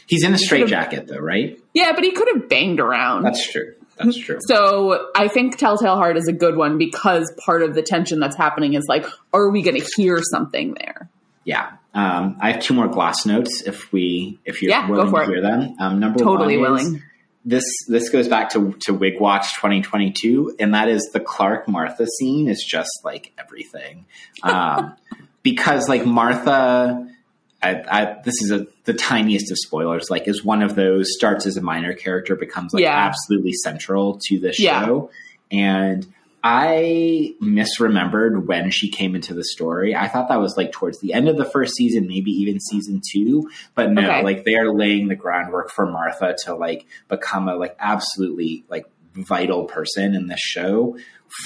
Speaker 2: He's in a straitjacket, though, right?
Speaker 1: yeah, but he could have banged around.
Speaker 2: That's true. That's true.
Speaker 1: so I think Telltale Heart is a good one because part of the tension that's happening is like, are we going to hear something there?
Speaker 2: Yeah. Um, I have two more gloss notes if we if you're
Speaker 1: Yeah,
Speaker 2: willing to
Speaker 1: it.
Speaker 2: hear them. Um, number
Speaker 1: Totally
Speaker 2: one is-
Speaker 1: willing.
Speaker 2: This this goes back to to Wig Watch 2022, and that is the Clark Martha scene is just like everything, um, <laughs> because like Martha. I, I, this is a, the tiniest of spoilers. Like, is one of those starts as a minor character, becomes like
Speaker 1: Yeah.
Speaker 2: absolutely central to the
Speaker 1: Yeah.
Speaker 2: show, and I misremembered when she came into the story. I thought that was like towards the end of the first season, maybe even season two. But no,
Speaker 1: Okay.
Speaker 2: like they are laying the groundwork for Martha to like become a like absolutely like vital person in this show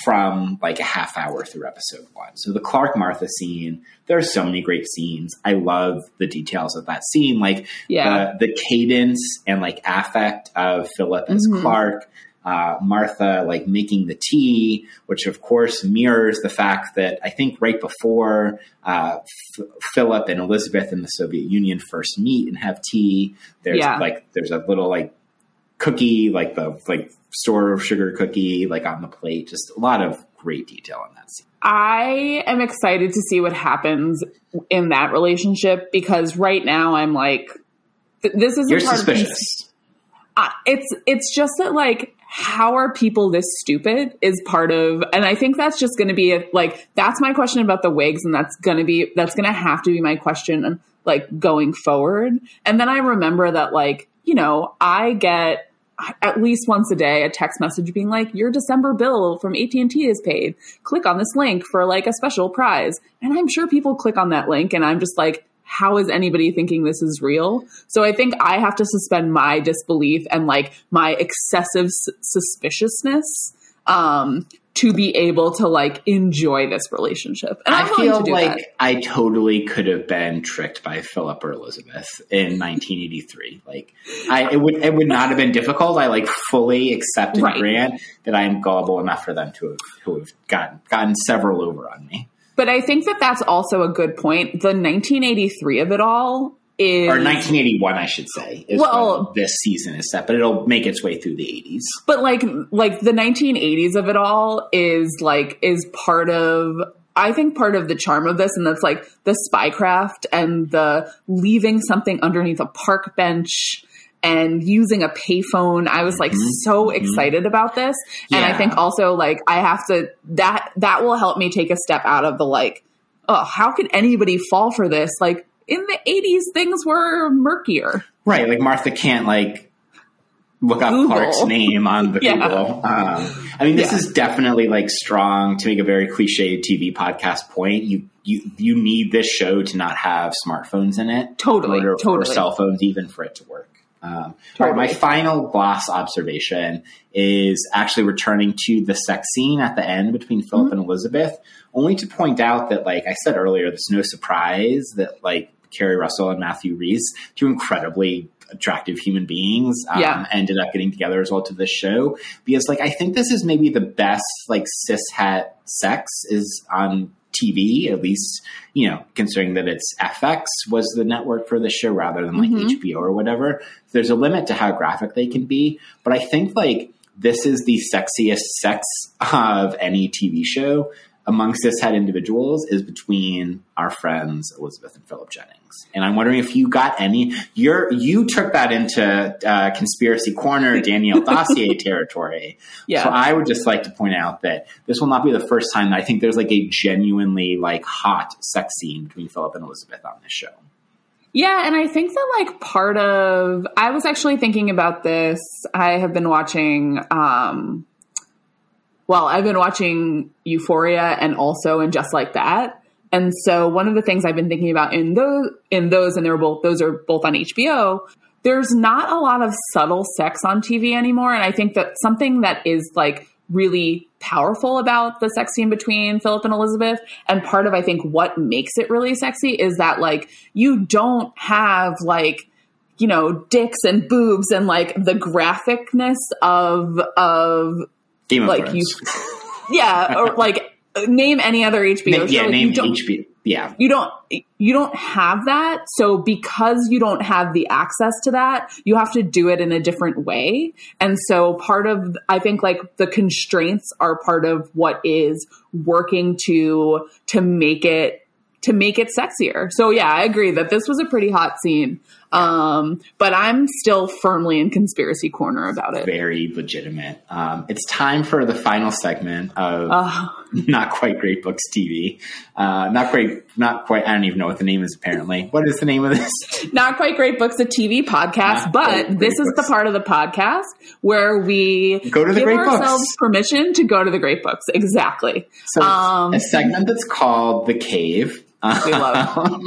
Speaker 2: from like a half hour through episode one. So the Clark Martha scene, there are so many great scenes. I love the details of that scene, like
Speaker 1: Yeah.
Speaker 2: the, the cadence and like affect of Philip as
Speaker 1: Mhm.
Speaker 2: Clark. Uh, Martha like making the tea, which of course mirrors the fact that I think right before uh, F- Philip and Elizabeth in the Soviet Union first meet and have tea, there's
Speaker 1: Yeah.
Speaker 2: like there's a little like cookie, like the like store of sugar cookie, like on the plate. Just a lot of great detail in that scene.
Speaker 1: I am excited to see what happens in that relationship because right now I'm like, th- this is
Speaker 2: You're
Speaker 1: part
Speaker 2: suspicious.
Speaker 1: of uh, it's it's just that like how are people this stupid is part of and i think that's just going to be a, like that's my question about the wigs and that's going to be that's going to have to be my question like going forward. And then i remember that like you know i get at least once a day a text message being like your december bill from at&t is paid. Click on this link for like a special prize. And i'm sure people click on that link and i'm just like how is anybody thinking this is real? So I think I have to suspend my disbelief and like my excessive s- suspiciousness um, to be able to like enjoy this relationship. And I'm
Speaker 2: I feel
Speaker 1: to
Speaker 2: like
Speaker 1: that.
Speaker 2: I totally could have been tricked by Philip or Elizabeth in 1983. Like, I it would it would not have been difficult. I like fully accept and
Speaker 1: Right.
Speaker 2: grant that I am gullible enough for them to have who have gotten gotten several over on me.
Speaker 1: But I think that that's also a good point. The 1983 of it all is
Speaker 2: Or 1981, I should say, is
Speaker 1: Well-
Speaker 2: this season is set, but it'll make its way through the 80s.
Speaker 1: but like like the 1980s of it all is like is part of I think part of the charm of this and that's like the spycraft and the leaving something underneath a park bench and using a payphone. I was like so excited about this. And I think also like I have to that that will help me take a step out of the like oh, how could anybody fall for this? Like in the 80s things were murkier.
Speaker 2: Right, like Martha can't like look up
Speaker 1: Google.
Speaker 2: Clark's name on the <laughs>
Speaker 1: Yeah.
Speaker 2: Google. Um, I mean, this
Speaker 1: Yeah.
Speaker 2: is definitely like strong to make a very cliche TV podcast point. You you you need this show to not have smartphones in it,
Speaker 1: Totally,
Speaker 2: for
Speaker 1: totally.
Speaker 2: cell phones even for it to work. Um, all right, my final gloss observation is actually returning to the sex scene at the end between Philip
Speaker 1: Mm-hmm.
Speaker 2: and Elizabeth, only to point out that, like I said earlier, there's no surprise that like Keri Russell and Matthew Rhys, two incredibly attractive human beings, um,
Speaker 1: Yeah.
Speaker 2: ended up getting together as well to this show because, like, I think this is maybe the best like cis het sex is on TV, at least, you know, considering that it's FX was the network for the show rather than like
Speaker 1: Mhm.
Speaker 2: HBO or whatever. There's a limit to how graphic they can be, but I think like this is the sexiest sex of any TV show among cishet individuals is between our friends Elizabeth and Philip Jennings. And I'm wondering if you got any. You're you took that into uh, conspiracy corner <laughs> Danielle Dossier territory.
Speaker 1: Yeah.
Speaker 2: So I would just like to point out that this will not be the first time that I think there's like a genuinely like hot sex scene between Philip and Elizabeth on this show.
Speaker 1: Yeah, and I think that like part of I was actually thinking about this. I have been watching um well, I've been watching Euphoria and also in Just Like That. And so one of the things I've been thinking about in those in those and they're both those are both on HBO, there's not a lot of subtle sex on TV anymore and I think that something that is like really powerful about the sex scene between Philip and Elizabeth and part of I think what makes it really sexy is that like you don't have like you know dicks and boobs and like the graphicness of of
Speaker 2: Game of
Speaker 1: like
Speaker 2: Thrones.
Speaker 1: you <laughs> yeah or like name any other HBO
Speaker 2: Na-
Speaker 1: show
Speaker 2: yeah,
Speaker 1: Like,
Speaker 2: name HBO. Yeah,
Speaker 1: you don't you don't have that so because you don't have the access to that you have to do it in a different way and so part of i think like the constraints are part of what is working to to make it to make it sexier so yeah i agree that this was a pretty hot scene um but i'm still firmly in conspiracy corner about it
Speaker 2: very legitimate. Um, it's time for the final segment of
Speaker 1: uh, <laughs>
Speaker 2: Not Quite Great Books TV. Uh, not quite, not quite. I don't even know what the name is. Apparently, what is the name of this? <laughs>
Speaker 1: Not Quite Great Books, a TV podcast,
Speaker 2: Not
Speaker 1: but this is the part of the podcast where we
Speaker 2: Go to the
Speaker 1: give
Speaker 2: great books.
Speaker 1: ourselves permission to go to the great books. Exactly.
Speaker 2: So
Speaker 1: Um,
Speaker 2: a segment that's called The Cave.
Speaker 1: We love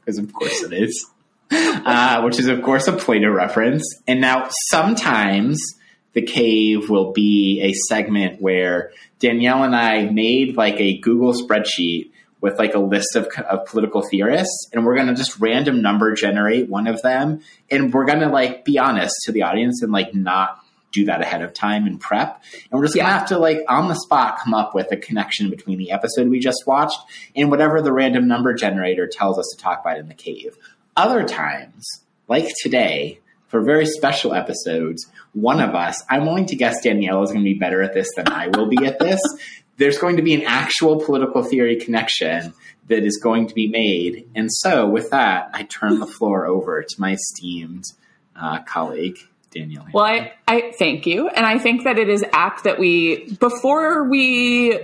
Speaker 2: Because <laughs> of course it is. Uh, which is of course a Plato reference. And now sometimes The Cave will be a segment where Danielle and I made like a Google spreadsheet with like a list of, of political theorists and we're going to just random number generate one of them and we're going to like be honest to the audience and like not do that ahead of time and prep. And we're just
Speaker 1: Yeah.
Speaker 2: gonna have to like on the spot come up with a connection between the episode we just watched and whatever the random number generator tells us to talk about in the cave. Other times, like today, for very special episodes, one of us, I'm willing to guess Danielle is going to be better at this than I will be at this. <laughs> There's going to be an actual political theory connection that is going to be made. And so, with that, I turn the floor over to my esteemed uh, colleague, Danielle.
Speaker 1: Well, I, I thank you. And I think that it is apt that we, before we,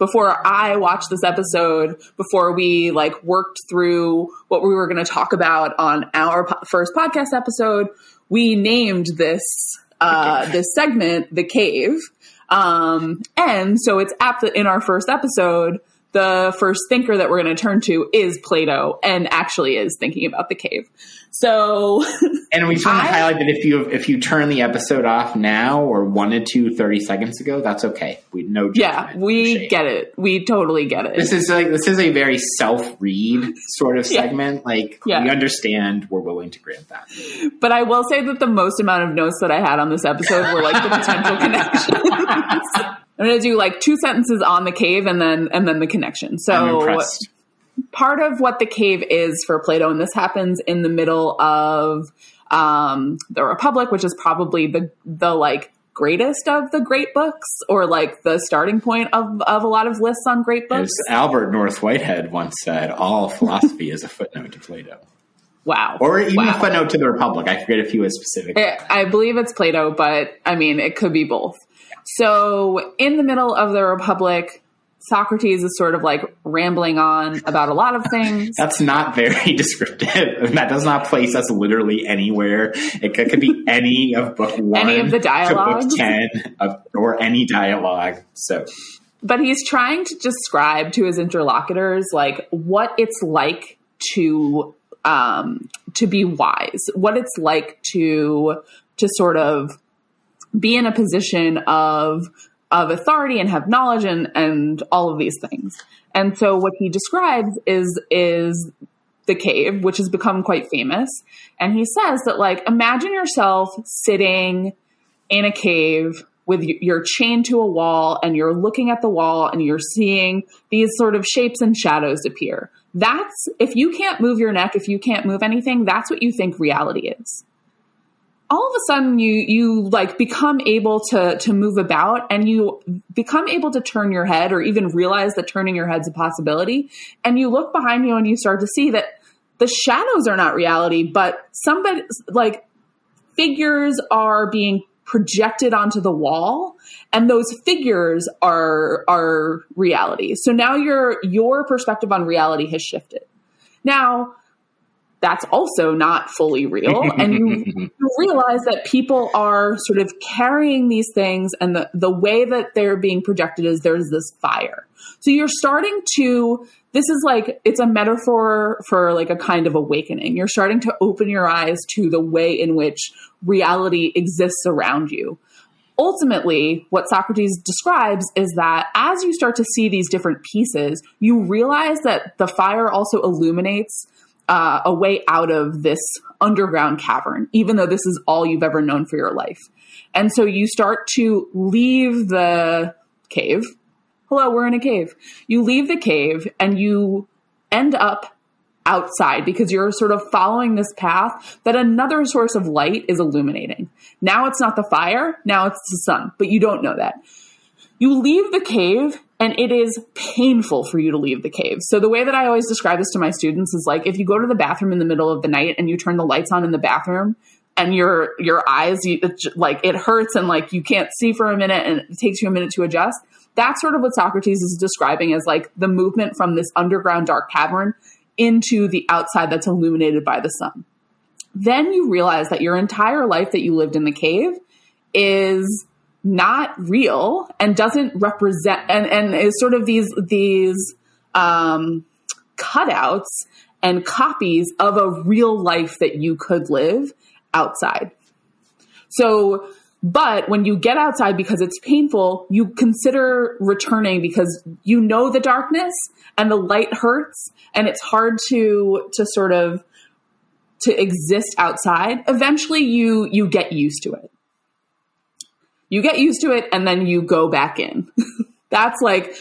Speaker 1: before I watched this episode, before we like worked through what we were going to talk about on our po- first podcast episode, we named this, uh, this segment, The Cave. Um, and so it's apt that in our first episode, the first thinker that we're going to turn to is Plato and actually is thinking about the cave. So, <laughs>
Speaker 2: and we just want to highlight that if you if you turn the episode off now or wanted to 30 seconds ago, that's okay. We no
Speaker 1: yeah, we get it. We totally get it.
Speaker 2: This is like this is a very self read sort of <laughs> segment. Yeah. Like yeah. we understand, we're willing to grant that.
Speaker 1: But I will say that the most amount of notes that I had on this episode were like the potential <laughs> connections. I'm going to do like two sentences on the cave and then and then the connection. So part of what the cave is for Plato, and this happens in the middle of um, the Republic, which is probably the the like greatest of the great books, or like the starting point of of a lot of lists on great books.
Speaker 2: As Albert North Whitehead once said, "All philosophy is a footnote to Plato."
Speaker 1: Wow.
Speaker 2: Or even
Speaker 1: wow.
Speaker 2: a footnote to the Republic. I forget if he was specific.
Speaker 1: It, I believe it's Plato, but I mean, it could be both. So, in the middle of the Republic, Socrates is sort of like rambling on about a lot of things.
Speaker 2: That's not very <laughs> descriptive. That does not place us literally anywhere. It could, could be any of book one,
Speaker 1: any of the dialogue,
Speaker 2: book ten, of, or any dialogue. So,
Speaker 1: but he's trying to describe to his interlocutors like what it's like to um, to be wise, what it's like to to sort of be in a position of of authority and have knowledge and and all of these things. And so what he describes is is the cave, which has become quite famous. And he says that like imagine yourself sitting in a cave with you're chained to a wall and you're looking at the wall and you're seeing these sort of shapes and shadows appear. That's if you can't move your neck, if you can't move anything, that's what you think reality is all of a sudden you you like become able to to move about and you become able to turn your head or even realize that turning your head's a possibility. And you look behind you and you start to see that the shadows are not reality but somebody like figures are being projected onto the wall and those figures are are reality. So now your your perspective on reality has shifted. Now that's also not fully real. And you, <laughs> you, realize that people are sort of carrying these things, and the, the way that they're being projected is there's this fire. So you're starting to, this is like, it's a metaphor for like a kind of awakening. You're starting to open your eyes to the way in which reality exists around you. Ultimately, what Socrates describes is that as you start to see these different pieces, you realize that the fire also illuminates uh, a way out of this underground cavern, even though this is all you've ever known for your life. And so you start to leave the cave. Hello, we're in a cave. You leave the cave and you end up outside because you're sort of following this path that another source of light is illuminating. Now it's not the fire, now it's the sun, but you don't know that. You leave the cave and it is painful for you to leave the cave. So the way that I always describe this to my students is like if you go to the bathroom in the middle of the night and you turn the lights on in the bathroom and your your eyes you, like it hurts and like you can't see for a minute and it takes you a minute to adjust. That's sort of what Socrates is describing as like the movement from this underground dark cavern into the outside that's illuminated by the sun. Then you realize that your entire life that you lived in the cave is not real and doesn't represent and, and is sort of these these um, cutouts and copies of a real life that you could live outside. So, but when you get outside because it's painful, you consider returning because you know the darkness and the light hurts and it's hard to to sort of to exist outside. Eventually you you get used to it you get used to it and then you go back in. <laughs> That's like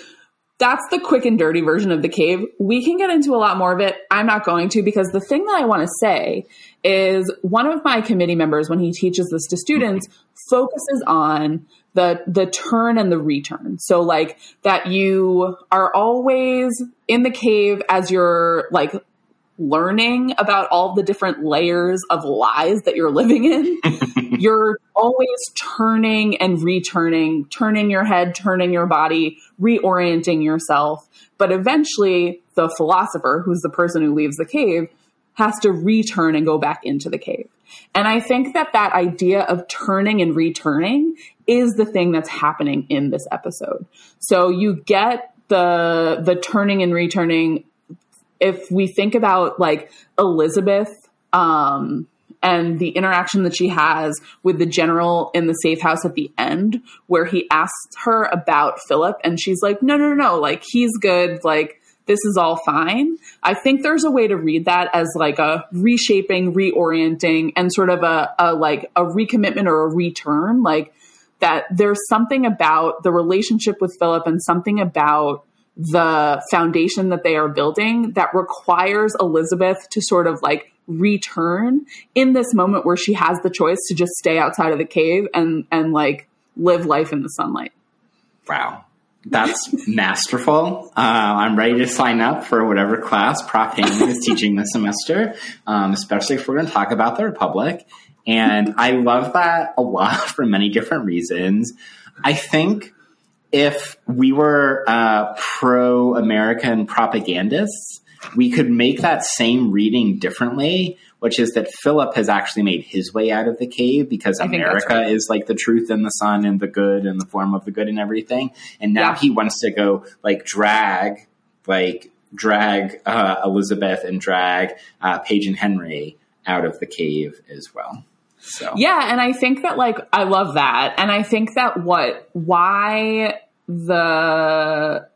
Speaker 1: that's the quick and dirty version of the cave. We can get into a lot more of it. I'm not going to because the thing that I want to say is one of my committee members, when he teaches this to students, focuses on the the turn and the return. So like that you are always in the cave as you're like learning about all the different layers of lies that you're living in. <laughs> you're always turning and returning, turning your head, turning your body, reorienting yourself. But eventually, the philosopher, who's the person who leaves the cave, has to return and go back into the cave. And I think that that idea of turning and returning is the thing that's happening in this episode. So you get the the turning and returning if we think about like Elizabeth um, and the interaction that she has with the general in the safe house at the end, where he asks her about Philip, and she's like, "No, no, no, like he's good, like." This is all fine. I think there's a way to read that as like a reshaping, reorienting, and sort of a, a like a recommitment or a return. Like that there's something about the relationship with Philip and something about the foundation that they are building that requires Elizabeth to sort of like return in this moment where she has the choice to just stay outside of the cave and and like live life in the sunlight.
Speaker 2: Wow. That's <laughs> masterful. Uh, I'm ready to sign up for whatever class Prof. Hammond is teaching this semester, um, especially if we're going to talk about the Republic. And I love that a lot <laughs> for many different reasons. I think if we were uh, pro American propagandists, we could make that same reading differently, which is that Philip has actually made his way out of the cave because America right. is like the truth and the sun and the good and the form of the good and everything. And now yeah. he wants to go like drag, like drag uh, Elizabeth and drag uh, Paige and Henry out of the cave as well. So
Speaker 1: yeah, and I think that like I love that, and I think that what why the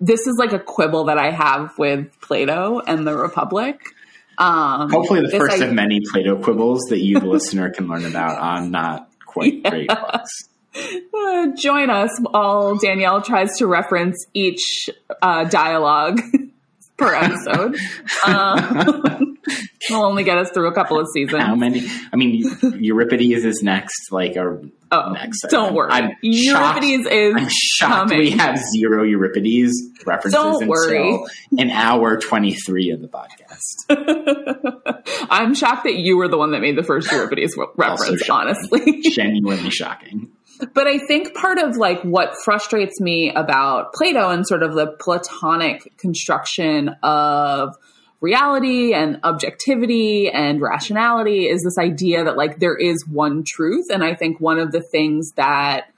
Speaker 1: this is like a quibble that I have with Plato and the Republic.
Speaker 2: Um, Hopefully, the first I, of many Plato quibbles that you, the listener, can learn about on not quite <laughs> yeah. great books.
Speaker 1: Uh, join us while Danielle tries to reference each uh, dialogue <laughs> per episode. <laughs> um, will only get us through a couple of seasons.
Speaker 2: How many? I mean, Euripides is next. Like, or
Speaker 1: oh, next. Don't worry. I'm Euripides shocked, is.
Speaker 2: I'm shocked coming. we have zero Euripides references don't worry. an hour twenty three of the podcast. <laughs>
Speaker 1: I'm shocked that you were the one that made the first Euripides reference. honestly, <laughs>
Speaker 2: genuinely shocking.
Speaker 1: But I think part of like what frustrates me about Plato and sort of the Platonic construction of reality and objectivity and rationality is this idea that like there is one truth. And I think one of the things that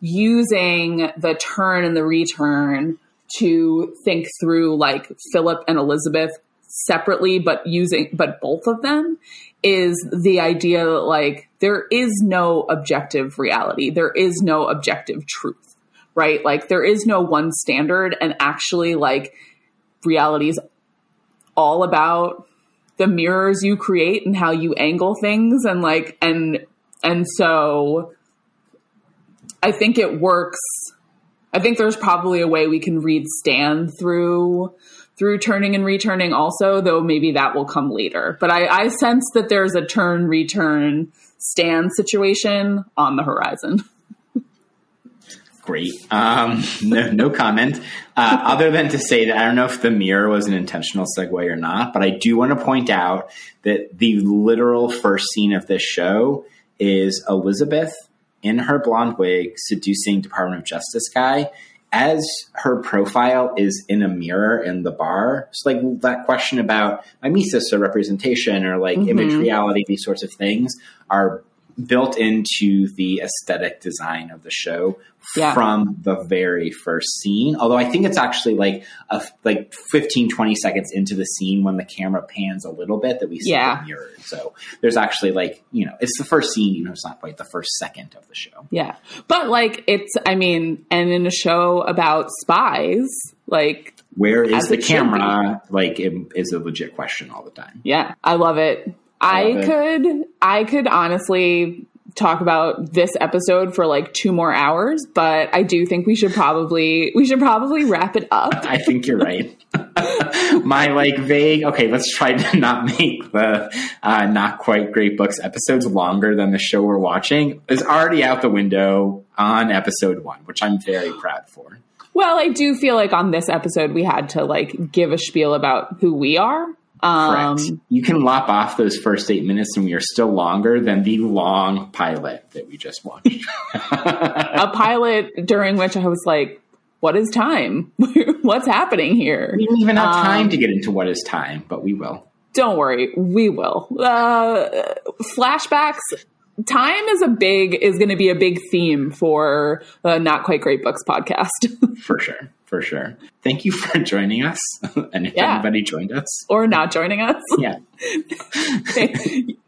Speaker 1: using the turn and the return to think through like Philip and Elizabeth separately, but using, but both of them is the idea that like there is no objective reality. There is no objective truth, right? Like there is no one standard and actually like reality is all about the mirrors you create and how you angle things and like and and so I think it works. I think there's probably a way we can read Stan through through turning and returning also, though maybe that will come later. But I, I sense that there's a turn return Stan situation on the horizon.
Speaker 2: Great. Um, <laughs> no, no, comment. Uh, other than to say that I don't know if the mirror was an intentional segue or not, but I do want to point out that the literal first scene of this show is Elizabeth in her blonde wig seducing Department of Justice guy as her profile is in a mirror in the bar, it's like that question about mimesis or representation or like mm-hmm. image reality, these sorts of things are built into the aesthetic design of the show yeah. from the very first scene. Although I think it's actually like a, like 15, 20 seconds into the scene when the camera pans a little bit that we see yeah. the mirror. So there's actually like, you know, it's the first scene, you know, it's not quite the first second of the show.
Speaker 1: Yeah. But like it's, I mean, and in a show about spies, like
Speaker 2: where is the camera? Like it is a legit question all the time.
Speaker 1: Yeah. I love it. I, I could, I could honestly talk about this episode for like two more hours, but I do think we should probably we should probably wrap it up.
Speaker 2: I think you're right. <laughs> My like vague. Okay, let's try to <laughs> not make the uh, not quite great books episodes longer than the show we're watching. Is already out the window on episode one, which I'm very proud for.
Speaker 1: Well, I do feel like on this episode we had to like give a spiel about who we are. Um,
Speaker 2: Correct. You can lop off those first eight minutes, and we are still longer than the long pilot that we just watched. <laughs>
Speaker 1: a pilot during which I was like, "What is time? <laughs> What's happening here?"
Speaker 2: We didn't even have time to get into what is time, but we will.
Speaker 1: Don't worry, we will. Uh, flashbacks. Time is a big is going to be a big theme for the Not Quite Great Books podcast. <laughs>
Speaker 2: for sure, for sure. Thank you for <laughs> joining us, <laughs> and if
Speaker 1: Yeah.
Speaker 2: anybody joined us,
Speaker 1: or not joining us. <laughs>
Speaker 2: yeah,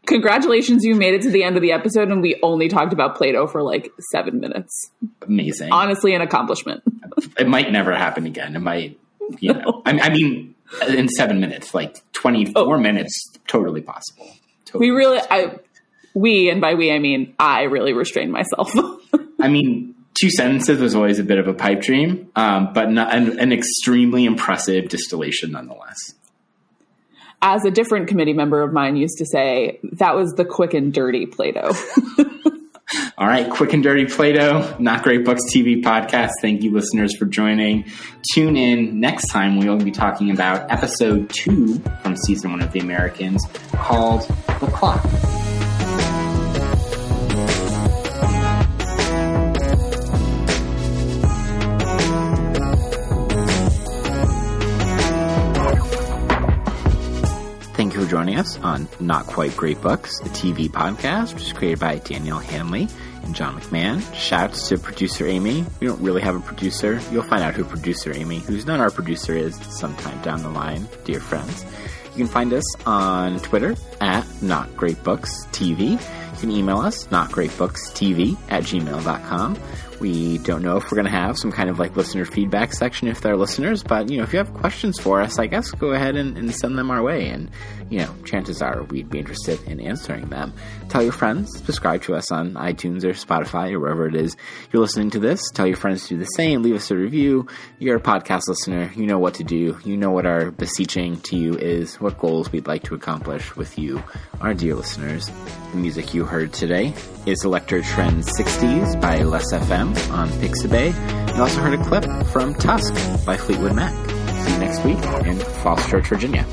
Speaker 1: Congratulations, you made it to the end of the episode, and we only talked about Plato for like seven minutes.
Speaker 2: amazing.
Speaker 1: Honestly, an accomplishment.
Speaker 2: it might never happen again. It might, you know. I, I mean, in seven minutes, like twenty-four oh. minutes, totally possible. Totally
Speaker 1: Oh. We really, I, we, and by we I mean I really restrained myself.
Speaker 2: I mean, two sentences was always a bit of a pipe dream, um, but not, an, an extremely impressive distillation nonetheless.
Speaker 1: As a different committee member of mine used to say, that was the quick and dirty Plato. <laughs>
Speaker 2: All right, quick and dirty Plato, Not Great Books TV podcast. Thank you, listeners, for joining. Tune in next time. We will be talking about episode two from season one of The Americans called The Clock. Joining us on Not Quite Great Books, a TV podcast, which is created by Danielle Hanley and John McMahon. Shouts to producer Amy. We don't really have a producer. You'll find out who producer Amy, who's not our producer, is sometime down the line, dear friends. You can find us on Twitter at Not Great Books TV. You can email us, notgreatbookstv at gmail.com. We don't know if we're going to have some kind of like listener feedback section if they're listeners, but you know, if you have questions for us, I guess go ahead and, and send them our way. And you know, chances are we'd be interested in answering them. Tell your friends, subscribe to us on iTunes or Spotify or wherever it is you're listening to this. Tell your friends to do the same. Leave us a review. You're a podcast listener. You know what to do. You know what our beseeching to you is, what goals we'd like to accomplish with you, our dear listeners. The music you heard today is Electro Trend 60s by Lesfm on Pixabay. You also heard a clip from Tusk by Fleetwood Mac. See you next week in Falls Church, Virginia.